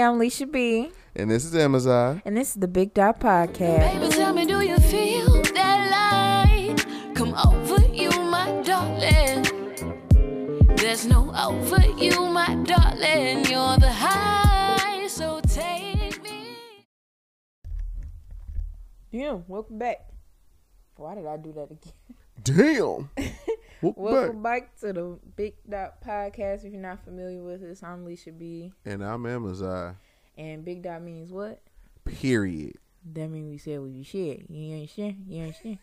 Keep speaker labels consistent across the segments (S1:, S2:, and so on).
S1: Hey, I'm Leisha B,
S2: And this is Amazon.
S1: and this is the Big Dot Podcast.
S3: Baby, tell me, do you feel that light? Come over, you, my darling. There's no over you, my darling. You're the high, so take me.
S1: Yeah, welcome back. Why did I do that again?
S2: Damn. Welcome
S1: Welcome
S2: back.
S1: back to the Big Dot Podcast. If you're not familiar with us, I'm Leisha B,
S2: And I'm Amazon.
S1: and Big Dot means what?
S2: Period.
S1: That means we said we shit. You understand? You understand?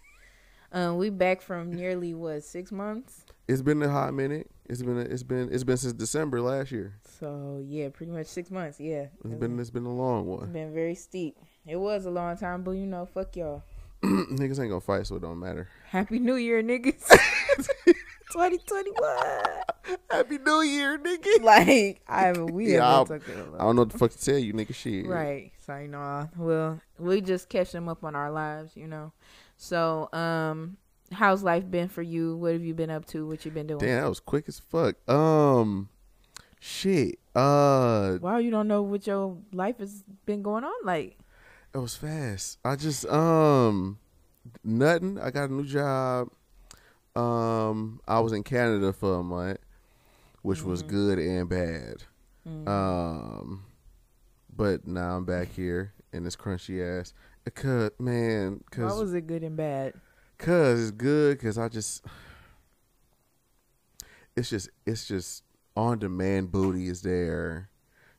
S1: Um, we back from nearly what six months.
S2: It's been a hot minute. It's been a, it's been it's been since December last year.
S1: So yeah, pretty much six months. Yeah,
S2: It's been it's been a long
S1: It's
S2: one.
S1: been very steep. It was a long time, but you know, fuck y'all.
S2: Niggas ain't gonna fight, so it don't matter.
S1: Happy New Year, niggas. 2021.
S2: Happy New Year, nigga.
S1: Like I we
S2: Yeah,
S1: have
S2: I'll-
S1: been talking
S2: I don't know what the fuck to tell you, nigga. Shit.
S1: Right. So you know, well, we just catch them up on our lives, you know. So, um, how's life been for you? What have you been up to? What you been doing?
S2: Damn, that was quick as fuck. Um, shit. Uh,
S1: Wow, you don't know what your life has been going on like.
S2: It was fast. I just um, nothing. I got a new job. Um, I was in Canada for a month, which was
S1: Mm-hmm.
S2: good and bad. Um, but now I'm back here in this crunchy ass. Cause man, cause Why
S1: was it good and bad?
S2: Cause it's good. Cause I just, it's just, it's just on demand booty is there.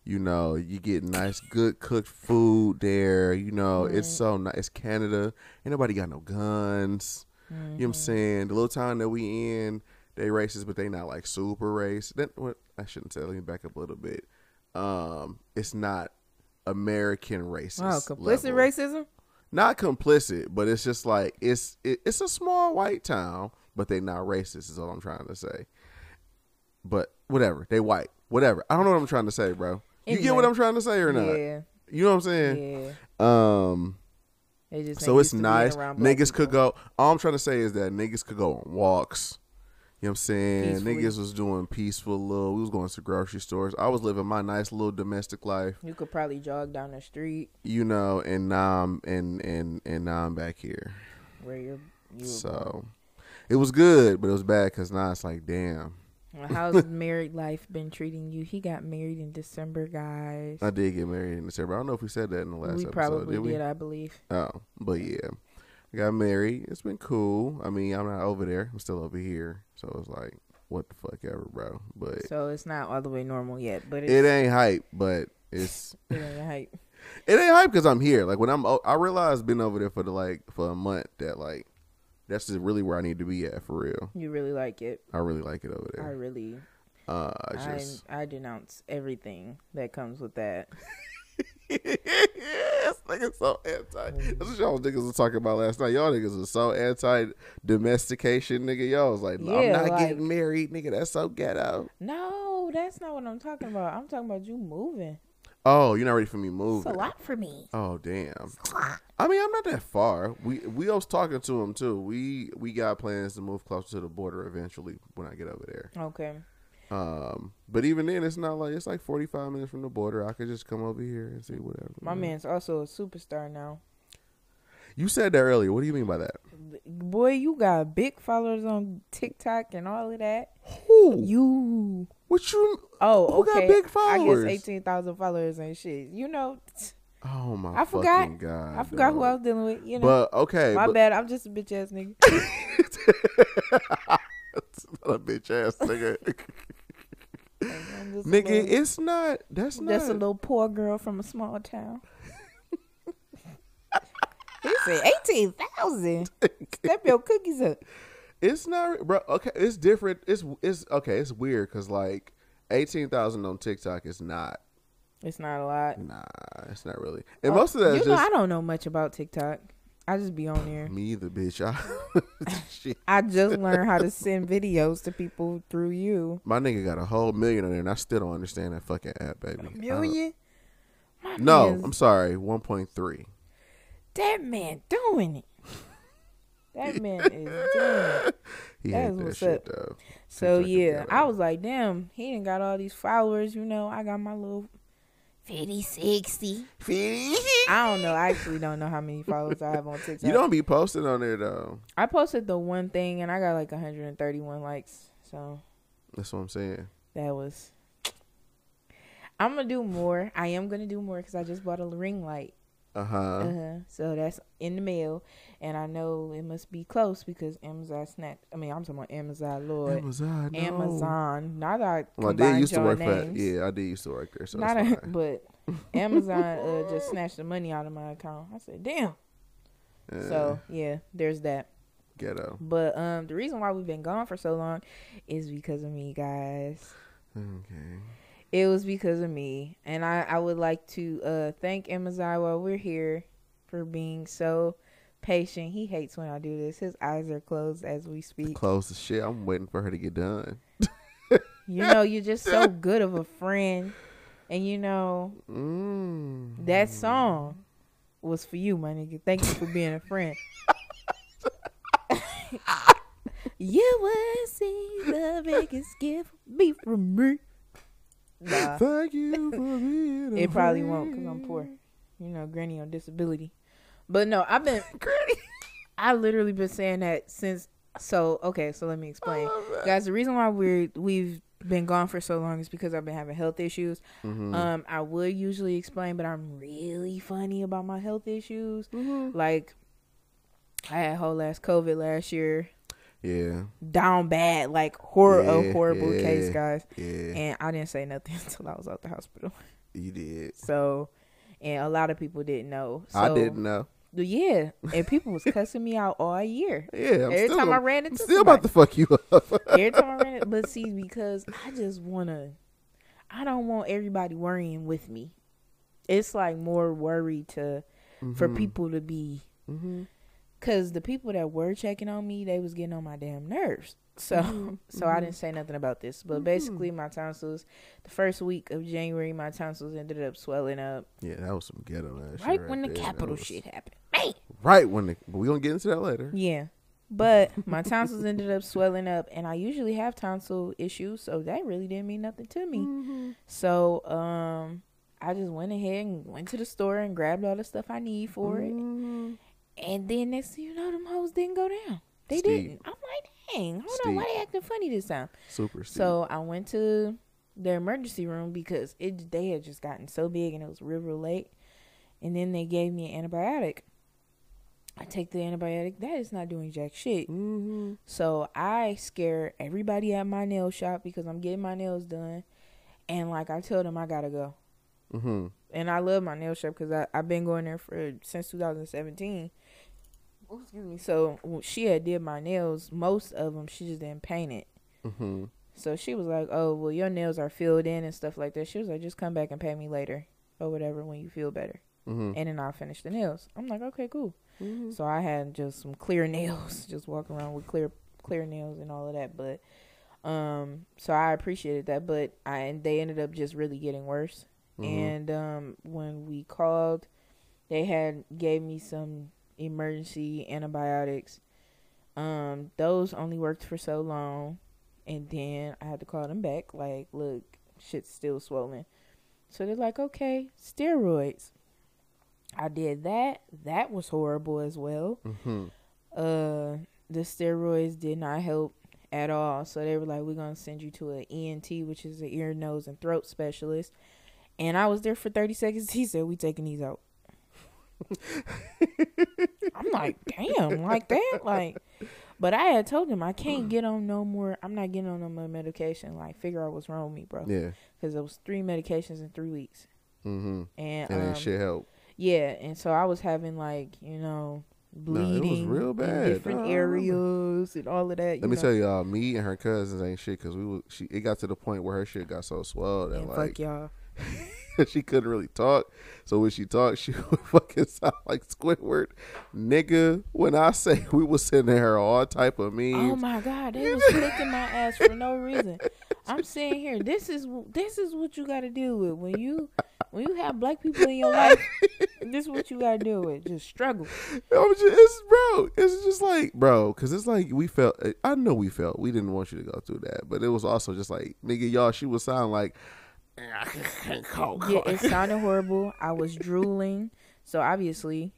S2: You know, you get nice, good cooked food there. You know, it's so nice. It's Canada. Ain't nobody got no guns. You know what I'm saying? The little town that we in, they racist, but they not like super racist. That what I shouldn't say. Let me back up a little bit. Um, it's not American racist.
S1: Wow, complicit
S2: level
S1: racism.
S2: not complicit, but it's just like it's it, it's a small white town, but they not racist. Is all I'm trying to say. But whatever, they white. Whatever. I don't know what I'm trying to say, bro. You get what I'm trying to say or not?
S1: Yeah,
S2: You know what I'm saying?
S1: yeah.
S2: Um.
S1: Just
S2: So it's
S1: used to being
S2: nice. Niggas could go. All I'm trying to say is that niggas could go on walks. You know what I'm saying?
S1: Peacefully.
S2: Niggas was doing peaceful little. We was going to grocery stores. I was living my nice little domestic life.
S1: You could probably jog down the street
S2: You know, and now I'm and and and now I'm back here.
S1: where you're. You
S2: So it was good, but it was bad because now it's like, damn.
S1: How's married life been treating you? He got married in December, guys.
S2: I did get married in December. I don't know if we said that in the last
S1: we
S2: episode.
S1: probably
S2: did
S1: did,
S2: we?
S1: I believe.
S2: Oh, but yeah, I got married. It's been cool. I mean, I'm not over there. I'm still over here. So it's like, what the fuck ever, bro. But
S1: So it's not all the way normal yet, but it's,
S2: it ain't hype. But it's
S1: it ain't hype.
S2: it ain't hype because I'm here. Like when I'm, I realized being over there for the like for a month that like that's just really where I need to be at for real.
S1: You really like it.
S2: I really like it over there.
S1: I really,
S2: Uh, I
S1: I,
S2: just
S1: I denounce everything that comes with that.
S2: yes, niggas so anti. That's what y'all niggas was talking about last night. Y'all niggas was so anti domestication, nigga. Y'all was like, I'm not
S1: like-
S2: getting married, nigga. That's so ghetto.
S1: No, that's not what I'm talking about. I'm talking about you moving.
S2: Oh, you're not ready for me moving.
S1: It's a lot for me.
S2: Oh damn. I mean, I'm not that far. We we was talking to him too. We we got plans to move closer to the border eventually when I get over there.
S1: Okay.
S2: Um, but even then, it's not like it's like 45 minutes from the border. I could just come over here and see whatever.
S1: My man's also a superstar now.
S2: You said that earlier. What do you mean by that?
S1: Boy, you got big followers on TikTok and all of that.
S2: Who?
S1: You.
S2: What you?
S1: Oh,
S2: Who got
S1: okay.
S2: big
S1: I
S2: followers?
S1: guess eighteen thousand followers and shit. You know,
S2: Oh my!
S1: I forgot.
S2: fucking God,
S1: I forgot who I was dealing with. You know,
S2: But okay,
S1: my
S2: but,
S1: bad. I'm just a bitch ass nigga.
S2: That's not a bitch ass nigga.
S1: I'm just a
S2: nigga,
S1: little-
S2: it's not. That's not.
S1: That's a little poor girl from a small town. he said eighteen thousand. Step your cookies up.
S2: It's not, bro. Okay, it's different. It's it's okay. It's weird because like eighteen thousand on TikTok is not.
S1: It's not a lot.
S2: Nah, it's not really. And oh, most of that
S1: Oh, you know,
S2: just
S1: I don't know much about TikTok. I just be on there.
S2: me, the bitch. I.
S1: I just learned how to send videos to people through you.
S2: My nigga got a whole million on there, and I still don't understand that fucking app, baby. Don't-
S1: Million? My
S2: No, I'm sorry. One point three.
S1: That man doing it. That man is doing it.
S2: He
S1: That what's up.
S2: though.
S1: So
S2: fucking
S1: yeah. I was like, damn, he ain't got all these followers. You know, I got my little 50, 60. I don't know. I actually don't know how many followers I have on TikTok.
S2: You don't be posting on there though.
S1: I posted the one thing and I got like 131 likes. So
S2: That's what I'm saying.
S1: that was. I'm gonna do more. I am gonna do more because I just bought a ring light.
S2: Uh huh.
S1: Uh-huh. So that's in the mail, and I know it must be close because Amazon snatched. I mean, I'm talking about Amazon, Lord.
S2: Amazon. no.
S1: Amazon. Not that I
S2: Well, I did used to work
S1: names.
S2: for. Yeah, I did used to work there. So
S1: Not a, but Amazon uh, just snatched the money out of my account. I said, damn. So yeah, there's that.
S2: ghetto.
S1: But um, the reason why we've been gone for so long is because of me, guys.
S2: Okay.
S1: It was because of me, and I I would like to uh thank Amazon while we're here for being so patient. He hates when I do this. His eyes are closed as we speak.
S2: Close the shit. I'm waiting for her to get done.
S1: You know, you're just so good of a friend, and you know
S2: Mm.
S1: that song was for you, my nigga. Thank you for being a friend. you will see the biggest gift be from me. Nah.
S2: Thank you for being.
S1: It probably won't because I'm poor. You know, granny on disability. But no, I've been granny. I literally been saying that since. So okay, so let me explain, guys. The reason why we're we've been gone for so long is because I've been having health issues.
S2: Mhm.
S1: Um, I would usually explain, but I'm really funny about my health issues.
S2: Mm-hmm.
S1: Like, I had whole last COVID last year,
S2: Yeah.
S1: down bad, like horror
S2: Yeah,
S1: a horrible case, guys.
S2: Yeah.
S1: And I didn't say nothing until I was out the hospital.
S2: you did.
S1: So, and a lot of people didn't know. So,
S2: I didn't know.
S1: Yeah, and people was cussing me out all year.
S2: Yeah. I'm
S1: Every
S2: still
S1: time I ran
S2: I'm
S1: into
S2: still about to fuck you up.
S1: Every time I ran it, but see, because I just wanna, I don't want everybody worrying with me. It's like more worry to for
S2: Mhm.
S1: people to be,
S2: Mhm.
S1: Cause the people that were checking on me, they was getting on my damn nerves. So,
S2: Mm-hmm.
S1: so I didn't say nothing about this. But basically, my tonsils, the first week of January, my tonsils ended up swelling up
S2: Yeah, that was some ghetto ass shit
S1: right
S2: right
S1: when the
S2: there. That
S1: capital
S2: was-
S1: shit happened. Man.
S2: Right when the. But we gonna get into that later.
S1: Yeah. But my tonsils ended up swelling up and I usually have tonsil issues, so that really didn't mean nothing to me.
S2: Mm-hmm.
S1: So, um I just went ahead and went to the store and grabbed all the stuff I need for it. And then next thing you know, them hoes didn't go down. They didn't. I'm like, dang, hold on, why they acting funny this time?
S2: Super.
S1: So I went to the emergency room because it they had just gotten so big and it was real, real late. And then they gave me an antibiotic. I take the antibiotic. That is not doing jack shit.
S2: Mhm.
S1: So I scare everybody at my nail shop because I'm getting my nails done. And like I tell them I gotta go.
S2: Mhm.
S1: And I love my nail shop because I've been going there for since 2017. Oh, excuse me. So she had did my nails, most of them she just didn't paint it.
S2: Mhm.
S1: So she was like, "Oh, well, your nails are filled in and stuff like that." She was like, "Just come back and pay me later or whatever when you feel better,
S2: Mhm.
S1: and then I'll finish the nails." I'm like, "Okay, cool."
S2: Mhm.
S1: So I had just some clear nails, just walking around with clear clear nails and all of that. But um, so I appreciated that, but I and they ended up just really getting worse.
S2: Mhm.
S1: And um, when we called, they had gave me some emergency antibiotics. Um, those only worked for so long, and then I had to call them back. Like, look, shit's still swollen. So they're like, okay, steroids. I did that. That was horrible as well.
S2: Mm-hmm.
S1: Uh, the steroids did not help at all. So they were like, we're gonna send you to an ENT, which is an ear, nose, and throat specialist. And I was there for thirty seconds. He said, "We taking these out." I'm like, damn, like that, like. But I had told him I can't get on no more. I'm not getting on no more medication. Like, figure out what's wrong with me, bro.
S2: Yeah.
S1: Because it was three medications in three weeks,
S2: Mhm.
S1: and,
S2: And
S1: um,
S2: shit help.
S1: yeah, and so I was having like you know
S2: No, it was
S1: bleeding
S2: real bad.
S1: different
S2: No,
S1: areas and all of that.
S2: Let me
S1: know.
S2: tell y'all, me and her cousins ain't shit because we was, she it got to the point where her shit got so swelled that
S1: And
S2: like
S1: fuck y'all.
S2: she couldn't really talk. So when she talked, she would fucking sound like Squidward, nigga. When I say we was sending her all type of oh memes,
S1: Oh my god, they was kicking my ass for no reason. I'm saying here, this is this is what you got to deal with when you when you have black people in your life. this is what you got to deal with. Just struggle.
S2: I'm just, it's bro. It's just like bro, because it's like we felt. I know we felt we didn't want you to go through that, but it was also just like nigga, y'all. She would sound like
S1: Yeah, it sounded horrible. I was drooling. So obviously,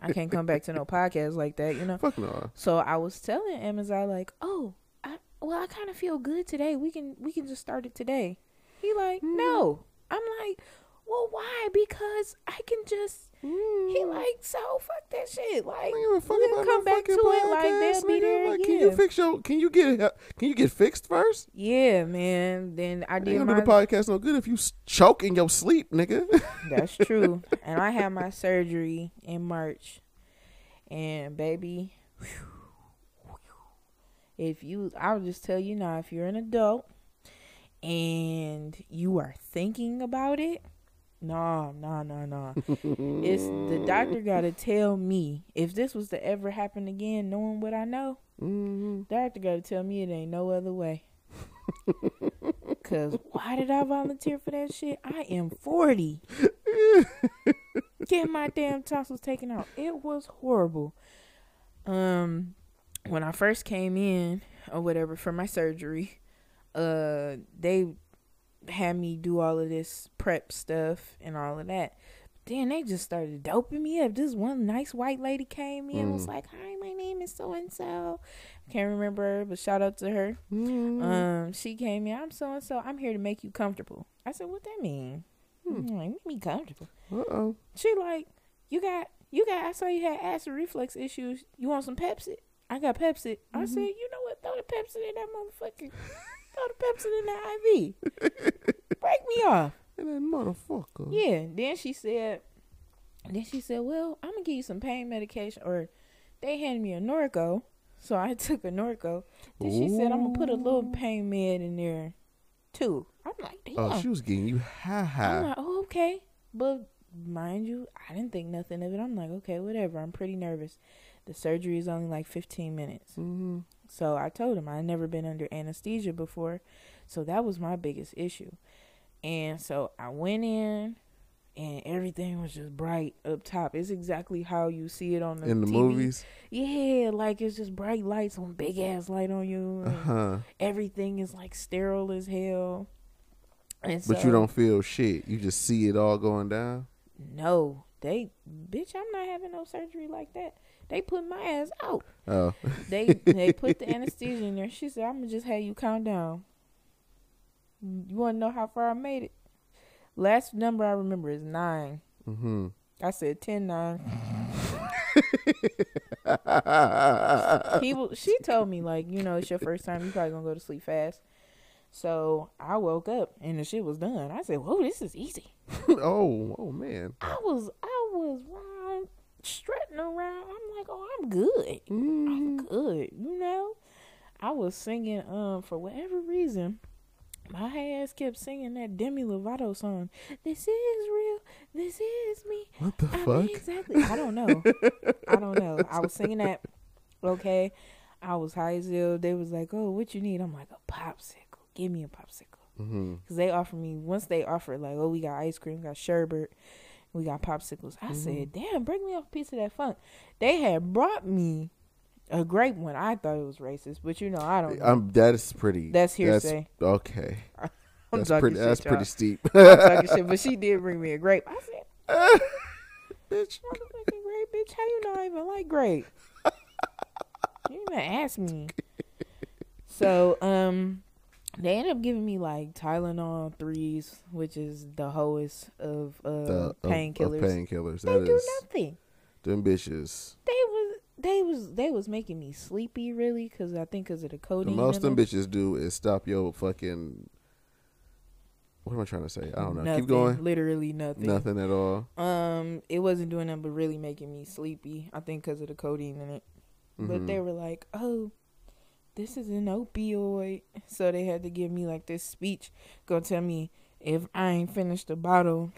S1: I can't come back to no podcast like that, you know.
S2: Fuck no.
S1: So I was telling Amazon like, "Oh, I well, I kind of feel good today. We can we can just start it today." He like,
S2: Hmm.
S1: "No." I'm like, "Well, why? Because I can just." He mm. like, "So fuck that shit." Like,
S2: I don't give a fuck
S1: we'll come back to it. Like they'll be there.
S2: Like,
S1: yeah.
S2: Can you fix your? Can you get? it- Can you get fixed first?
S1: yeah, man. Then I
S2: Ain't
S1: did
S2: gonna do the podcast no good if you choke in your sleep, nigga.
S1: That's true. and I had my surgery in March. And baby, if you, I'll just tell you now, if you're an adult and you are thinking about it, no, no, no, no. It's the doctor got to tell me if this was to ever happen again, knowing what I know.
S2: hmm
S1: Doctor got to tell me it ain't no other way. Cause why did I volunteer for that shit? I am forty. Get my damn tonsils taken out. It was horrible. Um, when I first came in or whatever for my surgery, uh, they had me do all of this prep stuff and all of that. Then they just started doping me up. This one nice white lady came in and was
S2: Mm.
S1: like, "Hi, my name is so and so." Can't remember her, but shout out to her.
S2: Mm-hmm.
S1: Um, she came in. I'm so and so. I'm here to make you comfortable. I said, "What that mean?"
S2: Hmm.
S1: Like, "Make me comfortable."
S2: Uh oh.
S1: She like, "You got, you got." I saw you had acid reflux issues. You want some Pepcid? I got Pepcid. I
S2: Mhm.
S1: said, "You know what? Throw the Pepcid in that motherfucker. Throw the Pepcid in that IV. Break me off."
S2: And that motherfucker.
S1: Yeah. Then she said, then she said, well, I'm gonna give you some pain medication, or they handed me a Norco, so I took a Norco. Then she said, I'm gonna put a little pain med in there, too. I'm like, damn.
S2: Oh, she was getting you high
S1: I'm like, oh, okay. But mind you, I didn't think nothing of it. I'm like, okay, whatever. I'm pretty nervous. The surgery is only like 15 minutes.
S2: hmm
S1: So I told him I'd never been under anesthesia before. So that was my biggest issue. And so I went in and everything was just bright up top. It's exactly how you see it on the
S2: In the
S1: TV.
S2: movies.
S1: Yeah, like it's just bright lights on big ass light on you.
S2: Uh-huh.
S1: Everything is like sterile as hell. And
S2: But
S1: so-
S2: you don't feel shit. You just see it all going down.
S1: No, they bitch, I'm not having no surgery like that. They put my ass out.
S2: Oh.
S1: They they put the anesthesia in there. She said, "I'm gonna just have you count down." You want to know how far I made it? Last number I remember is nine.
S2: mm-hmm.
S1: I said ten nine. He wa- she told me like, you know, it's your first time. You probably gonna go to sleep fast. So I woke up and the shit was done. I said, "Whoa, this is easy."
S2: oh, oh man.
S1: I was I was round strutting around. I'm like, "Oh, I'm good."
S2: Mhm.
S1: I'm good, you know. I was singing, um, for whatever reason, my ass kept singing that Demi Lovato song. This is real. This is me.
S2: What the
S1: I
S2: fuck?
S1: exactly. I don't know. I don't know. I was singing that. Okay. I was high as hell. They was like, "Oh, what you need?" I'm like, "A popsicle. Give me a popsicle."
S2: hmm
S1: Cause they offered me once they offered like, "Oh, we got ice cream, got sherbet, we got popsicles." I said, "Damn, bring me a piece of that funk." They had brought me a grape one. I thought it was racist, but you know, I don't.
S2: Um, that is pretty.
S1: That's hearsay.
S2: okay.
S1: I'm
S2: That's pretty.
S1: shit,
S2: That's
S1: y'all.
S2: pretty steep.
S1: I'm shit, but she did bring me a grape. I said,
S2: Bitch.
S1: "Motherfucking grape, bitch! How you know I even like grape?" you even ask me. So, um, they ended up giving me like Tylenol threes, which is the hoest of uh, painkillers.
S2: Painkillers.
S1: they
S2: That
S1: do nothing.
S2: them bitches.
S1: They was they was they was making me sleepy really because I think because of the codeine.
S2: The
S1: most
S2: them bitches do is stop your fucking. What am I trying to say? I don't know.
S1: Nothing,
S2: Keep going.
S1: Literally nothing.
S2: Nothing at all.
S1: Um, it wasn't doing nothing but really making me sleepy. I think because of the codeine in it. But
S2: Mhm.
S1: they were like, "Oh, this is an opioid," so they had to give me like this speech, gonna tell me if I ain't finished the bottle,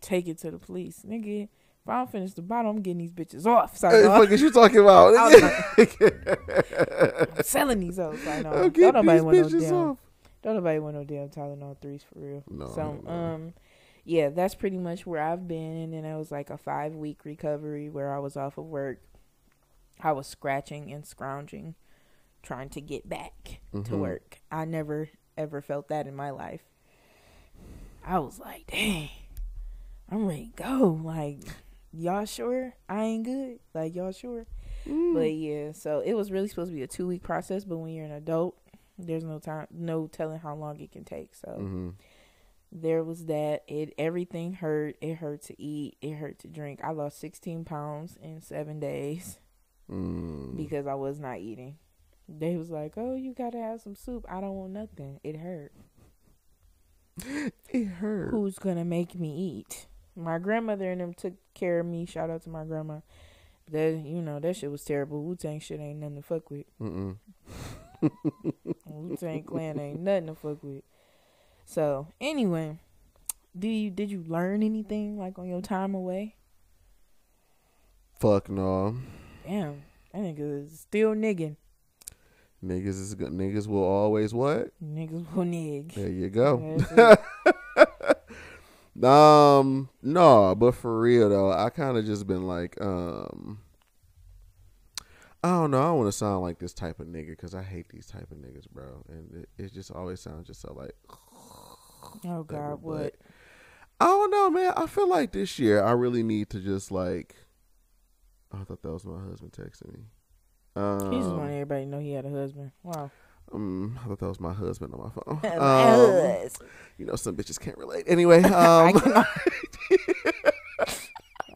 S1: take it to the police, nigga. If I don't finish the bottle, I'm getting these bitches off. So
S2: Hey, fuck is you talking about?
S1: Was I'm selling these hoes. I know. Don't
S2: get
S1: nobody
S2: these
S1: want no damn.
S2: off.
S1: Don't nobody want no damn Tylenol threes for real.
S2: No,
S1: So
S2: no.
S1: um, yeah, that's pretty much where I've been, and then it was like a five week recovery where I was off of work. I was scratching and scrounging, trying to get back to
S2: Mhm.
S1: work. I never ever felt that in my life. I was like, dang, I'm ready to go. Like, y'all sure I ain't good? Like, y'all sure? But yeah, so it was really supposed to be a two week process, but when you're an adult, there's no time, no telling how long it can take. So
S2: hmm
S1: there was that. It everything hurt. It hurt to eat. It hurt to drink. I lost 16 pounds in seven days
S2: Mm.
S1: because I was not eating. They was like, "Oh, you gotta have some soup." I don't want nothing. It hurt.
S2: It hurt.
S1: Who's gonna make me eat? My grandmother and them took care of me. Shout out to my grandma. That you know that shit was terrible. Wu Tang shit ain't nothing to fuck with. Wu Tang Clan ain't nothing to fuck with. So anyway, do you did you learn anything like on your time away?
S2: Fuck no.
S1: Damn, that nigga is still nigging.
S2: Niggas is good. Niggas will always what?
S1: Niggas will nig.
S2: There you go. Um, no, but for real though, I kind of just been like, um, I don't know. I don't want to sound like this type of nigga because I hate these type of niggas, bro. And it, it just always sounds just so like,
S1: oh God, what?
S2: I don't know, man. I feel like this year I really need to just like. Oh, I thought that was my husband texting me. Um,
S1: He just wanted everybody to know he had a husband. Wow.
S2: um, I thought that was my husband on my phone.
S1: My
S2: Um, you know, some bitches can't relate. Anyway, um.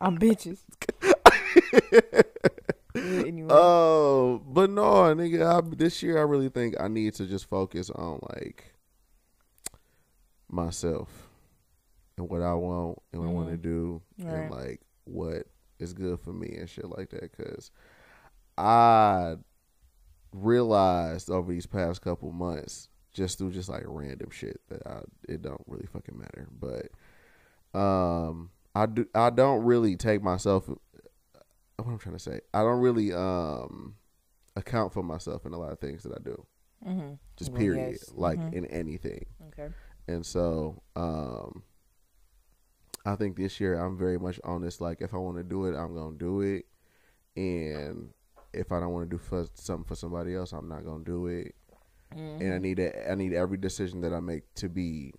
S1: I'm bitches. Anyway.
S2: Oh, but no, nigga. I, this year, I really think I need to just focus on like myself and what I want and what I want to do
S1: Right.
S2: and like what is good for me and shit like that. Cause I realized over these past couple months, just through just like random shit, that I it don't really fucking matter. But um, I do I don't really take myself what I'm trying to say. I don't really um account for myself in a lot of things that I do.
S1: mm-hmm.
S2: Just period.
S1: yes.
S2: Like
S1: Mhm.
S2: in anything.
S1: Okay.
S2: And so um I think this year I'm very much on this like if I want to do it, I'm going to do it. And if I don't want to do for something for somebody else, I'm not going to do it.
S1: Mm-hmm.
S2: And I need a, I need every decision that I make to be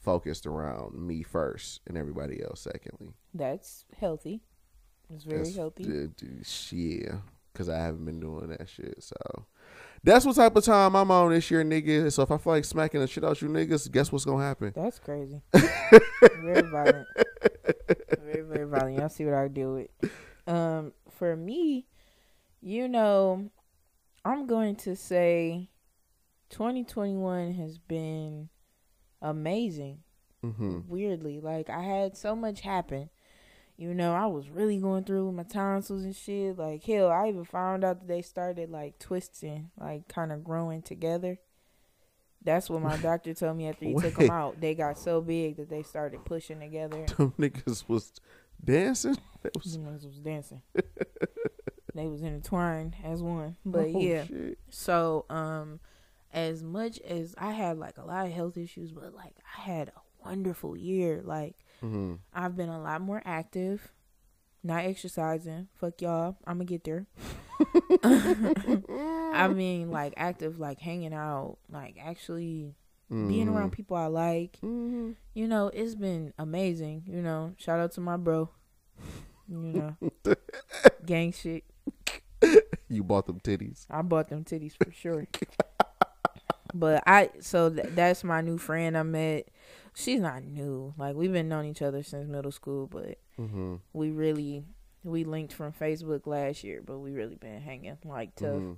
S2: focused around me first and everybody else secondly.
S1: That's healthy. It's very
S2: That's-
S1: healthy.
S2: d- d- shit, because I haven't been doing that shit. So that's what type of time I'm on this year, nigga. So if I feel like smacking the shit out you niggas, guess what's gonna happen?
S1: That's crazy. very violent. Very, very violent. Y'all see what I deal with. Um, for me, you know, I'm going to say 2021 has been amazing.
S2: hmm
S1: Weirdly, like I had so much happen. You know, I was really going through with my tonsils and shit. Like hell, I even found out that they started like twisting, like kind of growing together. That's what my doctor told me after he took them out. They got so big that they started pushing together.
S2: Them niggas was dancing. Was,
S1: Them niggas was dancing. they was intertwined as one. But
S2: oh,
S1: yeah.
S2: shit.
S1: So, um, as much as I had like a lot of health issues, but like I had a wonderful year. Like
S2: hmm
S1: I've been a lot more active, not exercising. Fuck y'all, I'm gonna get there. I mean, like active, like hanging out, like actually being around people I like.
S2: Mhm.
S1: You know, it's been amazing. You know, shout out to my bro. You know, gang shit.
S2: You bought them titties.
S1: I bought them titties for sure. but I so th- that's my new friend I met. She's not new. Like we've been known each other since middle school, but
S2: hmm
S1: we really we linked from Facebook last year, but we really been hanging like tough.
S2: Mhm.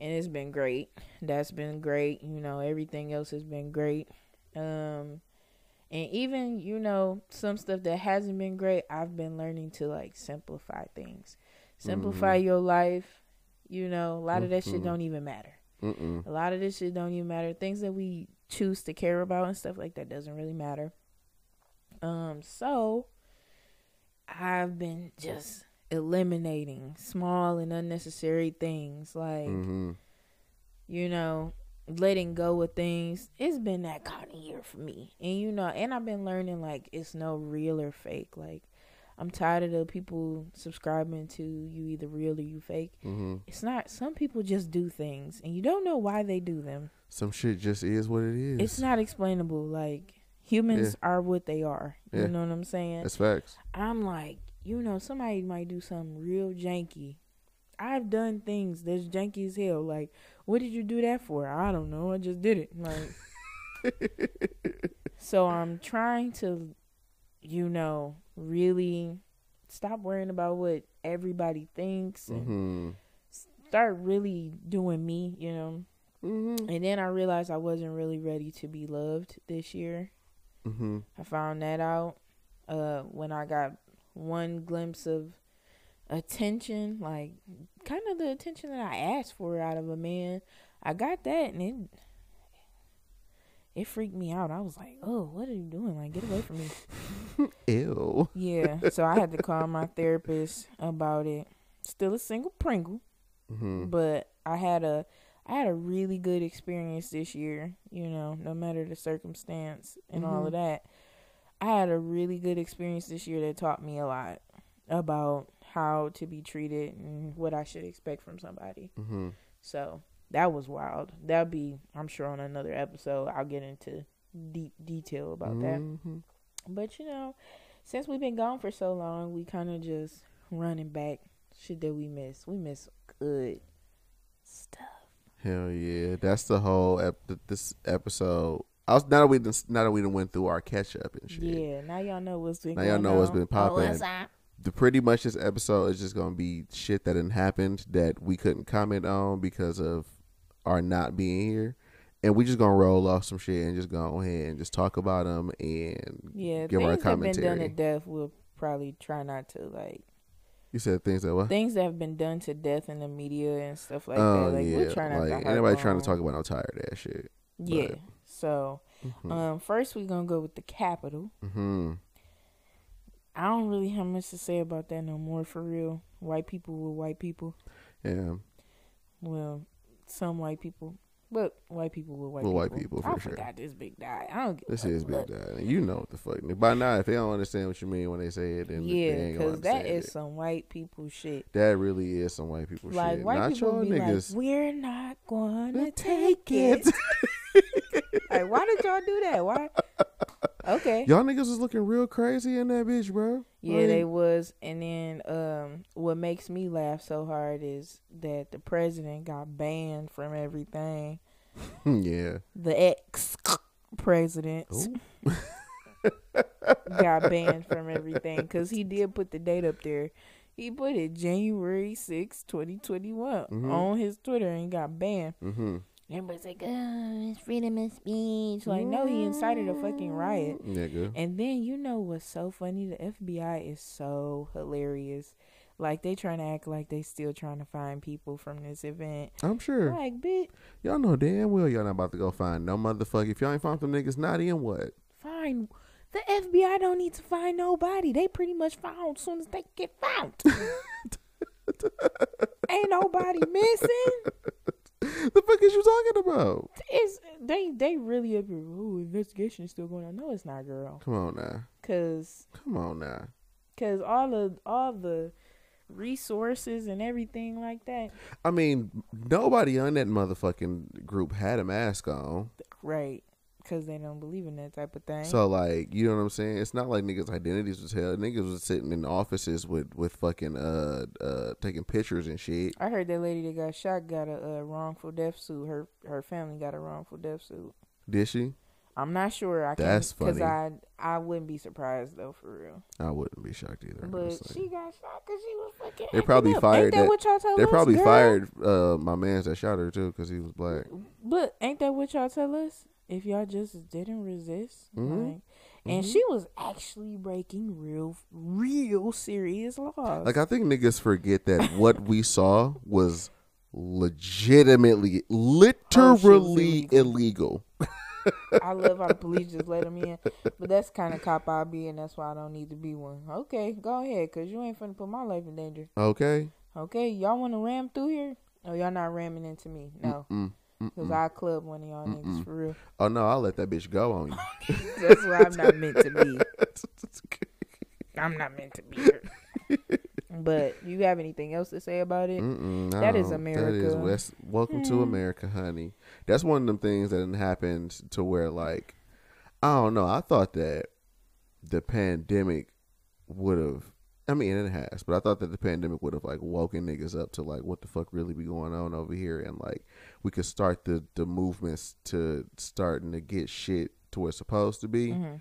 S1: And it's been great. That's been great. You know, everything else has been great. Um and even, you know, some stuff that hasn't been great, I've been learning to like simplify things. Simplify your life. You know, a lot of that shit
S2: Mhm.
S1: don't even matter.
S2: Mm-mm.
S1: A lot of this shit don't even matter. Things that we choose to care about and stuff like that doesn't really matter. Um, so I've been just eliminating small and unnecessary things like
S2: hmm
S1: you know letting go of things it's been that kind of year for me and you know and i've been learning like it's no real or fake like i'm tired of the people subscribing to you either real or you fake
S2: hmm
S1: it's not some people just do things and you don't know why they do them
S2: Some shit just is what it is.
S1: it's not explainable like Humans are what they are. You
S2: Yeah.
S1: know what I'm saying?
S2: That's facts.
S1: I'm like, you know, somebody might do something real janky. I've done things that's janky as hell. Like, what did you do that for? I don't know. I just did it. Like, so I'm trying to, you know, really stop worrying about what everybody thinks and
S2: hmm
S1: start really doing me, you know.
S2: hmm
S1: And then I realized I wasn't really ready to be loved this year.
S2: hmm
S1: I found that out uh, when I got one glimpse of attention, like kind of the attention that I asked for out of a man. I got that, and it it freaked me out. I was like, "Oh, what are you doing? Like, get away from me!"
S2: Ew.
S1: Yeah. So I had to call my therapist about it. Still a single Pringle,
S2: hmm
S1: but I had a I had a really good experience this year, you know, no matter the circumstance and all
S2: Mhm.
S1: of that. I had a really good experience this year that taught me a lot about how to be treated and what I should expect from somebody.
S2: hmm
S1: So that was wild. That'll be, I'm sure, on another episode. I'll get into deep detail about that.
S2: hmm
S1: But you know, since we've been gone for so long, we kind of just running back shit that we miss. We miss good stuff.
S2: Hell yeah, that's the whole ep- this episode. I was now that we done, now that we done went through our catch up and shit.
S1: Yeah, now y'all know what's been
S2: Now
S1: going
S2: y'all know what's
S1: on.
S2: been
S1: Oh,
S2: popping.
S1: what's
S2: the pretty much this episode is just gonna be shit that didn't happened that we couldn't comment on because of our not being here, and we just gonna roll off some shit and just go ahead and just talk about them and
S1: Yeah,
S2: give our
S1: things that have been done to death, we'll probably try not to like
S2: you said things that what?
S1: things that have been done to death in the media and stuff like
S2: oh
S1: that. Like
S2: yeah,
S1: we're trying not
S2: like
S1: to
S2: anybody trying to talk about no tired ass shit.
S1: Yeah.
S2: but-
S1: So
S2: hmm
S1: um, first we're gonna go with the capital.
S2: Mm-hmm.
S1: I don't really have much to say about that no more for real. White people with white people.
S2: Yeah,
S1: Well, some white people, but white people with white
S2: With
S1: people.
S2: white people, for oh
S1: I
S2: sure.
S1: forgot this big guy. I don't. get
S2: this is big guy. You know what the fuck. By now, if they don't understand what you mean when they say it, then
S1: Yeah, because that is
S2: it.
S1: some white people shit.
S2: That really is some white people
S1: Like
S2: shit.
S1: white
S2: Not
S1: people be
S2: niggas.
S1: like, "We're not gonna take
S2: take
S1: it."
S2: it.
S1: like, why did y'all do that? Why? Okay.
S2: Y'all niggas was looking real crazy in that bitch, bro.
S1: Yeah,
S2: Like,
S1: they was. And then um what makes me laugh so hard is that the president got banned from everything.
S2: yeah.
S1: The ex president got banned from everything cuz he did put the date up there. He put it January 6, 2021
S2: Mhm.
S1: on his Twitter and got banned.
S2: Mm-hmm.
S1: Everybody's like, "Oh, it's freedom of speech." Like, no, he incited a fucking riot.
S2: Nigga.
S1: And then you know what's so funny? The FBI is so hilarious. Like they trying to act like they still trying to find people from this event.
S2: I'm sure.
S1: Like, bitch,
S2: Y'all know damn well y'all not about to go find no motherfucker. If y'all ain't found them niggas, not in what?
S1: fine. The FBI don't need to find nobody. They pretty much found as soon as they get found. Ain't nobody missing.
S2: the fuck is you talking about?
S1: It's they they really up here. Oh, investigation is still going on. No, it's not, girl.
S2: Come on now.
S1: Cause
S2: Come on now.
S1: cause all of all the resources and everything like that.
S2: I mean, nobody on that motherfucking group had a mask on.
S1: Right. Because they don't believe in that type of thing.
S2: So like, you know what I'm saying? It's not like niggas' identities was held. Niggas was sitting in offices with with fucking uh uh taking pictures and shit.
S1: I heard that lady that got shot got a, wrongful death suit. Her her family got a wrongful death suit.
S2: Did she?
S1: I'm not sure. I can't
S2: That's
S1: because I. I wouldn't be surprised though for real.
S2: I wouldn't be shocked either.
S1: But
S2: honestly.
S1: she got shot because she was fucking.
S2: They probably
S1: up.
S2: fired
S1: Ain't that,
S2: that-
S1: what y'all tell
S2: They
S1: us?
S2: probably
S1: girl?
S2: fired uh my man's that shot her too because he was black.
S1: But ain't that what y'all tell us? If y'all just didn't resist,
S2: Mhm.
S1: like, and
S2: Mhm.
S1: she was actually breaking real, real serious laws.
S2: Like I think niggas forget that what we saw was legitimately, literally
S1: illegal.
S2: illegal.
S1: I love how the police just let him in, but that's kind of cop I be, and that's why I don't need to be one. Okay, go ahead, cause you ain't finna put my life in danger.
S2: Okay.
S1: Okay, y'all want to ram through here? Oh, y'all not ramming into me? No,
S2: Mm,
S1: cause
S2: mm.
S1: I club one of y'all niggas
S2: Mm-mm.
S1: for real.
S2: Oh no, I'll let that bitch go on you.
S1: That's why I'm not meant to be. I'm not meant to be here. But you have anything else to say about it?
S2: Mm-mm,
S1: That is
S2: no. That is West. Welcome to
S1: Hmm.
S2: America, honey. That's one of them things that didn't happen to where like I don't know. I thought that the pandemic would have. I mean, it has, but I thought that the pandemic would have like woken niggas up to like what the fuck really be going on over here, and like we could start the the movements to starting to get shit to where it's supposed to be.
S1: Mm-hmm.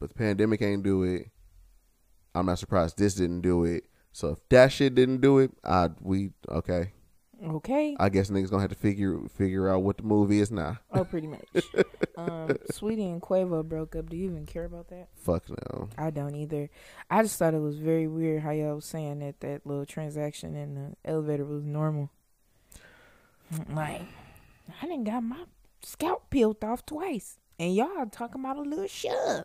S2: But the pandemic ain't do it. I'm not surprised this didn't do it. So if that shit didn't do it, I we okay.
S1: Okay.
S2: I guess niggas gonna have to figure figure out what the movie is now.
S1: Oh, pretty much. um, Saweetie and Quavo broke up. Do you even care about that?
S2: Fuck no.
S1: I don't either. I just thought it was very weird how y'all was saying that that little transaction in the elevator was normal. Like, I didn't got my scalp peeled off twice, and y'all talking about a little shove.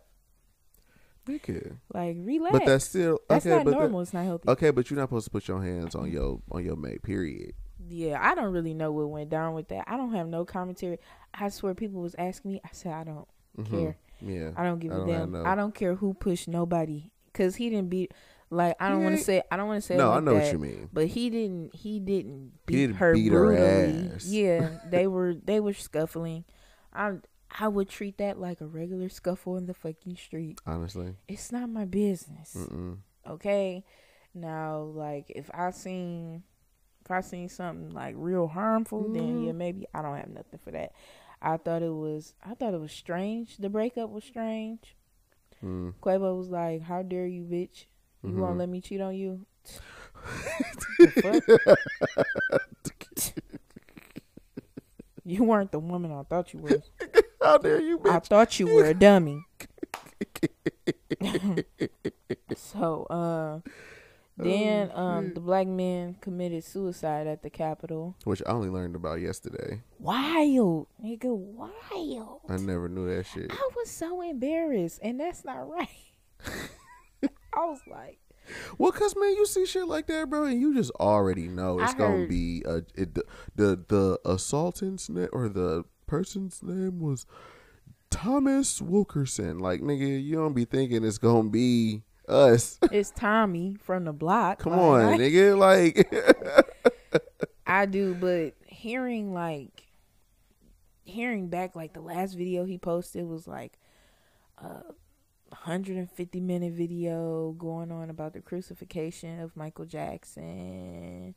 S2: Nigga.
S1: Like, relax.
S2: But that's still
S1: That's not
S2: but that-
S1: normal. it's not healthy.
S2: okay, but you're not supposed to put your hands on your on your mate. Period.
S1: Yeah, I don't really know what went down with that. I don't have no commentary. I swear, people was asking me. I said I don't
S2: Mhm.
S1: care.
S2: Yeah.
S1: I don't give
S2: I
S1: a
S2: don't
S1: damn.
S2: no-
S1: I don't care who pushed nobody, cause he didn't beat. Like I don't want to say. I don't want to say.
S2: no,
S1: like
S2: I know what you mean.
S1: But he didn't. He didn't beat
S2: didn't
S1: her
S2: beat
S1: brutally.
S2: ass.
S1: Yeah, they were. They were scuffling. I. I would treat that like a regular scuffle in the fucking street.
S2: Honestly.
S1: It's not my business.
S2: Mm-mm.
S1: Okay. Now, like if I seen, if I seen something like real harmful, then
S2: Mhm.
S1: yeah, maybe I don't have nothing for that. I thought it was. I thought it was strange. The breakup was strange.
S2: Mm.
S1: Quavo was like, "How dare you, bitch? You
S2: Mhm.
S1: won't let me cheat on you." You weren't the woman I thought you were.
S2: How dare you, bitch?
S1: I thought you were a dummy. so, uh, then
S2: Oh,
S1: um, the black man committed suicide at the Capitol.
S2: Which I only learned about yesterday.
S1: Wild, nigga, wild.
S2: I never knew that shit.
S1: I was so embarrassed, and that's not right. I was like,
S2: Well, cause man, you see shit like that, bro, and you just already know it's
S1: I
S2: gonna
S1: heard-
S2: be a it, the the the assaultant's name or the person's name was Thomas Wilkerson. Like, nigga, you don't be thinking it's gonna be us.
S1: it's Tommy from the block.
S2: Come
S1: Like,
S2: on,
S1: I-
S2: nigga. Like,
S1: I do, but hearing like hearing back like the last video he posted was like a 150 minute video going on about the crucifixion of Michael Jackson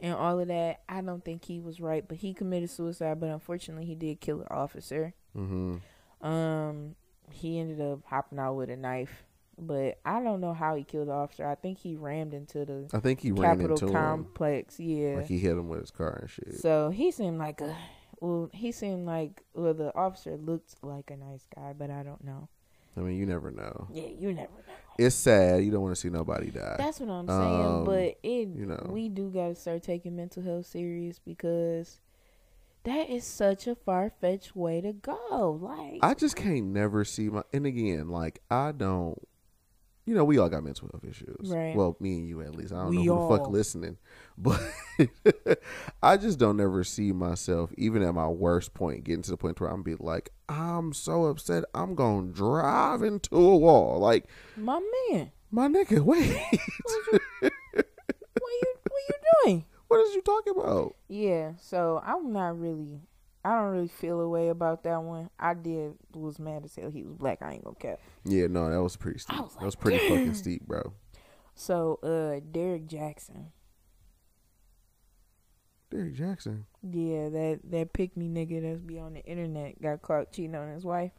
S1: and all of that. I don't think he was right, but he committed suicide, but unfortunately he did kill an officer.
S2: hmm
S1: Um he ended up hopping out with a knife. But I don't know how he killed the officer. I think he rammed into the
S2: I think he ran
S1: Capitol
S2: into him.
S1: complex. Yeah.
S2: Like he hit him with his car and shit.
S1: So he seemed like a well, he seemed like well the officer looked like a nice guy, but I don't know.
S2: I mean, you never know.
S1: Yeah, you never know.
S2: It's sad. You don't want to see nobody die.
S1: That's what I'm saying.
S2: Um,
S1: but it
S2: you know.
S1: we do gotta start taking mental health serious because that is such a far fetched way to go. Like
S2: I just can't never see my. And again, like I don't. You know, we all got mental health issues.
S1: Right.
S2: Well, me and you at least. I don't
S1: We
S2: know who the fuck listening, but I just don't ever see myself, even at my worst point, getting to the point where I'm be like, I'm so upset, I'm gonna drive into a wall. Like,
S1: my man,
S2: my nigga, wait,
S1: what you what you doing?
S2: what is you talking about?
S1: Yeah, so I'm not really I don't really feel a way about that one. I did was mad as hell he was black, I ain't gonna care.
S2: Yeah, no, that was pretty steep.
S1: Was
S2: that was
S1: like,
S2: pretty fucking steep, bro.
S1: So uh Derrick Jaxn.
S2: Derrick Jaxn,
S1: Yeah, that that pick me nigga that's be on the internet got caught cheating on his wife.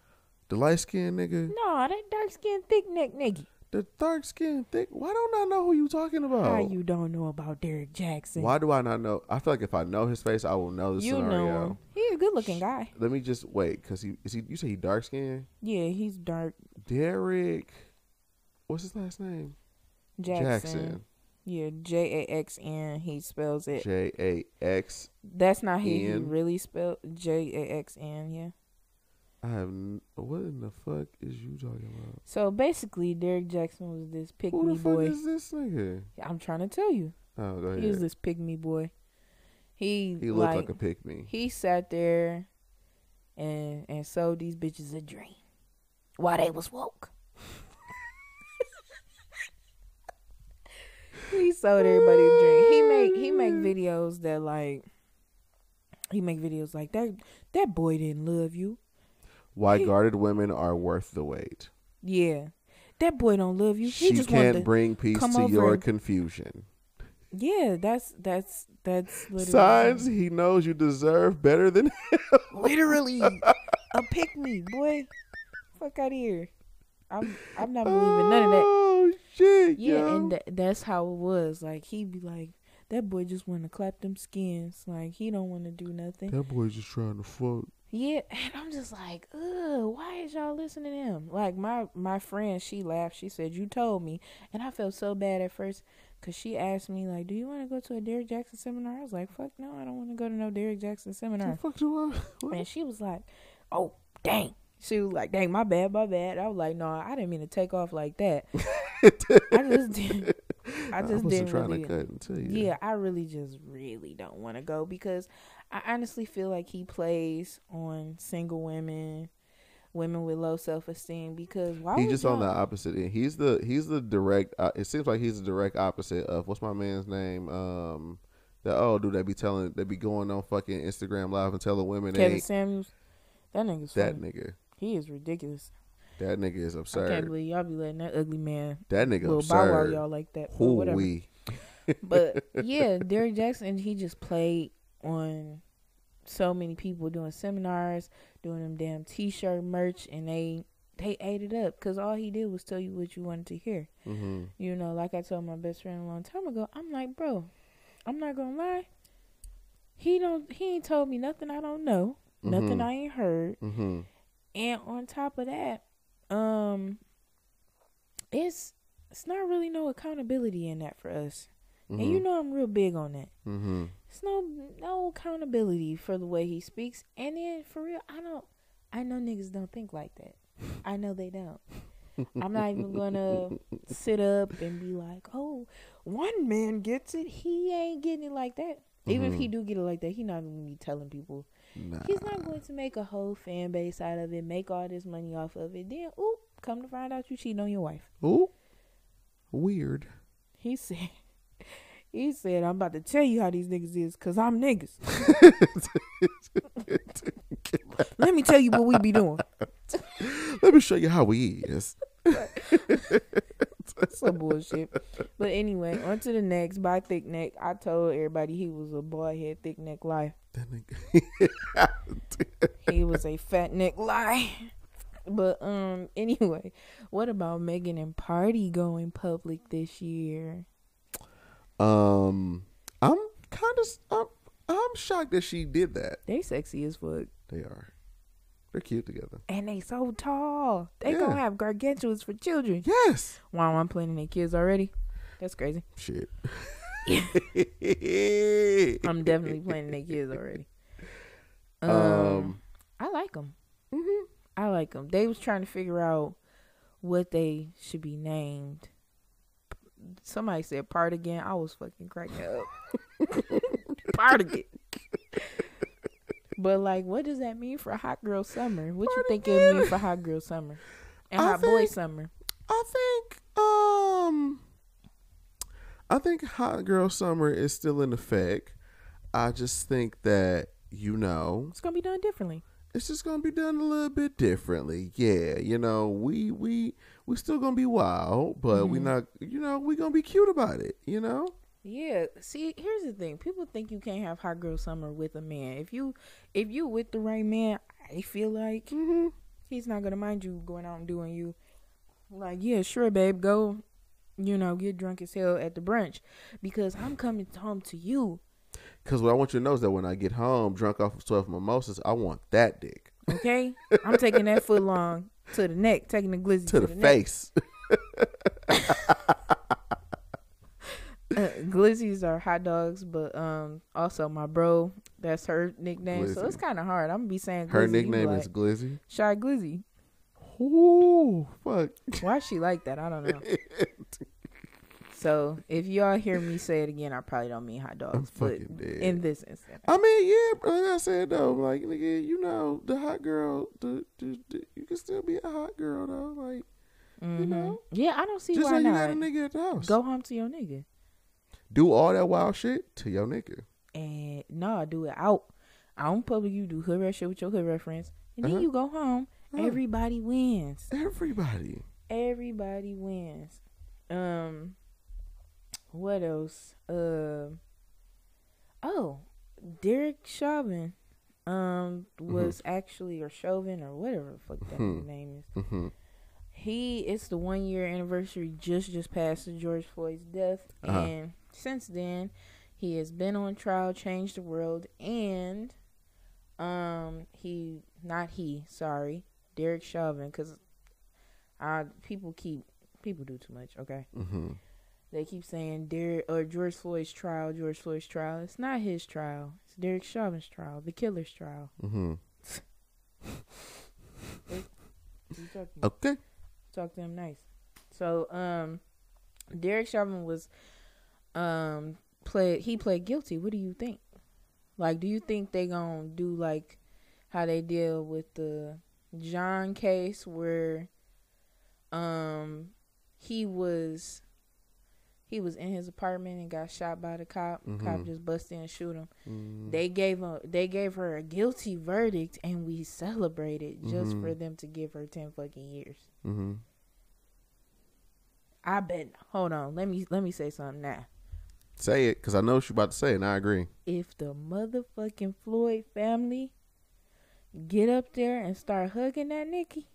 S2: the light skinned nigga,
S1: No, that dark skinned thick neck nigga.
S2: The dark skinned thick. Why don't I know who you talking about?
S1: How you don't know about Derrick Jaxn?
S2: Why do I not know? I feel like if I know his face, I will know the
S1: you
S2: scenario.
S1: know him. He a good looking guy.
S2: Let me just wait, cause he is he. You say he dark skinned?
S1: Yeah, he's dark
S2: Derrick, what's his last name?
S1: Jaxn. Yeah, J A X N. He spells it.
S2: J A X.
S1: That's not how he really spelled J A X N. Yeah.
S2: I have. N- what in the fuck is you talking about?
S1: So basically, Derrick Jaxn was this pick
S2: Who
S1: me
S2: the fuck
S1: boy.
S2: is this nigga?
S1: I'm trying to tell you,
S2: Oh, go ahead.
S1: he was this pick me boy. He
S2: He looked
S1: like,
S2: like a pick me.
S1: he sat there and and sold these bitches a dream while they was woke. he sold everybody a dream. He make he make videos that like he make videos like that that boy didn't love you.
S2: Why guarded women are worth the wait.
S1: Yeah, that boy don't love you. He
S2: She
S1: just
S2: can't
S1: to.
S2: bring peace to your
S1: and-
S2: confusion.
S1: yeah, that's that's that's literally
S2: Signs he knows you deserve better than
S1: literally a pick me, boy. Fuck out of here. I'm I'm not believing none of that.
S2: Oh shit,
S1: Yeah,
S2: yo.
S1: and tha- that's how it was. Like he'd be like, that boy just want to clap them skins. Like he don't want to do nothing.
S2: that boy's just trying to fuck.
S1: Yeah, and I'm just like, ugh, why is y'all listening to him? Like my my friend, she laughed. She said, "You told me," and I felt so bad at first because she asked me like, "Do you want to go to a Derrick Jaxn seminar?" I was like, "Fuck no, I don't want to go to no Derrick
S2: Jaxn
S1: seminar."
S2: fuck do I?
S1: And she was like, "Oh, dang." She was like, "Dang, my bad, my bad." I was like, "No, I didn't mean to take off like that. I just did. I just
S2: wasn't
S1: didn't
S2: trying
S1: really."
S2: to cut into you.
S1: Yeah, I really just really don't want to go because I honestly feel like he plays on single women, women with low self esteem. Because why
S2: He's just on the opposite end. He's the he's the direct. Uh, it seems like he's the direct opposite of what's my man's name. Um, that oh dude, they be telling they be going on fucking Instagram live and telling women
S1: Kevin Samuels. That nigga's
S2: that
S1: funny.
S2: nigga.
S1: He is ridiculous.
S2: That nigga is
S1: I can't believe y'all be letting that ugly man
S2: That nigga
S1: little bow wow y'all like that. But
S2: Who we?
S1: But yeah, Derrick Jaxn, he just played on so many people doing seminars, doing them damn T-shirt merch, and they they ate it up because all he did was tell you what you wanted to hear.
S2: hmm
S1: You know, like I told my best friend a long time ago, I'm like, bro, I'm not gonna lie. He don't. He ain't told me nothing I don't know, nothing
S2: Mhm.
S1: I ain't heard,
S2: hmm
S1: and on top of that, um, it's it's not really no accountability in that for us.
S2: hmm
S1: And you know I'm real big on that.
S2: hmm
S1: It's no no accountability for the way he speaks. And then for real, I don't I know niggas don't think like that. I know they don't. I'm not even gonna sit up and be like, Oh, one man gets it, he ain't getting it like that. Even if he
S2: Mhm.
S1: do get it like that, he not gonna be telling people.
S2: Nah.
S1: He's not going to make a whole fan base out of it, make all this money off of it. Then, ooh, come to find out you cheating on your wife.
S2: Ooh, weird.
S1: He said, he said, I'm about to tell you how these niggas is, cause I'm niggas. Let me tell you what we be doing.
S2: Let me show you how we is.
S1: Some bullshit. But anyway, on to the next. By Thick Neck, I told everybody he was a boy head thick neck lie.
S2: That nigga.
S1: He was a fat neck lie. But um, anyway, what about Megan and Pardi going public this year?
S2: um, I'm kind of I'm I'm shocked that she did that.
S1: They sexy as fuck.
S2: They are. They're cute together.
S1: And they so tall. They
S2: Yeah.
S1: gonna have gargantuas for children.
S2: Yes.
S1: Wow, I'm planning their kids already. That's crazy.
S2: Shit.
S1: I'm definitely planning their kids already. Um,
S2: Um.
S1: I like them.
S2: mhm.
S1: I like them. They was trying to figure out what they should be named. Somebody said part again. I was fucking cracking up. part again. But like, what does that mean for hot girl summer? What you think it
S2: Partigan.
S1: mean for hot girl summer and
S2: I
S1: hot boy summer?
S2: I think um I think Hot Girl Summer is still in effect. I just think that you know
S1: It's gonna be done differently.
S2: it's just gonna be done a little bit differently. Yeah, you know we we we still gonna be wild, but we
S1: Mhm.
S2: not you know we gonna be cute about it. You know.
S1: Yeah. See, here's the thing. People think you can't have hot girl summer with a man. If you if you with the right man, I feel like
S2: Mm-hmm.
S1: he's not gonna mind you going out and doing you. Like, yeah, sure, babe, go. You know, get drunk as hell at the brunch because I'm coming home to you.
S2: Because what I want you to know is that when I get home, drunk off of twelve mimosas, I want that dick
S1: Okay, I'm taking that foot long to the neck, taking the glizzy
S2: to the,
S1: neck.
S2: face.
S1: Uh, glizzies are hot dogs, but um, also my bro, that's her nickname. So it's kind of hard. I'm gonna be saying
S2: Her
S1: glizzy, be
S2: nickname
S1: like,
S2: is Glizzy.
S1: Shy Glizzy.
S2: Ooh, fuck.
S1: Why she like that? I don't know. So if y'all hear me say it again, I probably don't mean hot dogs, but
S2: fucking dead.
S1: in this instance,
S2: I mean, yeah, like I said though, like nigga, you know, the hot girl, the, the, the you can still be a hot girl though, like
S1: Mhm.
S2: know,
S1: yeah, I don't see
S2: just
S1: why
S2: like you got a nigga at the house.
S1: Go home to your nigga,
S2: do all that wild shit to your nigga.
S1: and no, I do it out. I don't public. You do hood rat shit with your hood rat friends, and then
S2: Uh-huh.
S1: you go home Everybody wins.
S2: Everybody.
S1: Everybody wins. Um, what else? Um, oh, Derek Chauvin, um, was actually or Chauvin or whatever the fuck that
S2: Mhm.
S1: name is.
S2: hmm
S1: He it's the one year anniversary just just passed of George Floyd's death,
S2: Uh-huh.
S1: and since then he has been on trial, changed the world, and um he not he sorry Derek Chauvin because I people keep people do too much. Okay,
S2: hmm
S1: they keep saying Derek or George Floyd's trial, George Floyd's trial. It's not his trial. It's Derek Chauvin's trial, the killer's trial.
S2: hmm
S1: You talking
S2: Okay.
S1: talk to him nice. So, um, Derek Chauvin was, um, played. He played guilty. What do you think? Like, do you think they gonna do like how they deal with the John case where, um, he was. He was in his apartment and got shot by the cop. Cop
S2: Mhm.
S1: just busted in and shoot him.
S2: Mm.
S1: They gave a they gave her a guilty verdict and we celebrated just
S2: Mhm.
S1: for them to give her ten fucking years.
S2: hmm
S1: I bet. Hold on. Let me let me say something now.
S2: Say it, cause I know what you about to say, and I agree.
S1: If the motherfucking Floyd family get up there and start hugging that Nikki,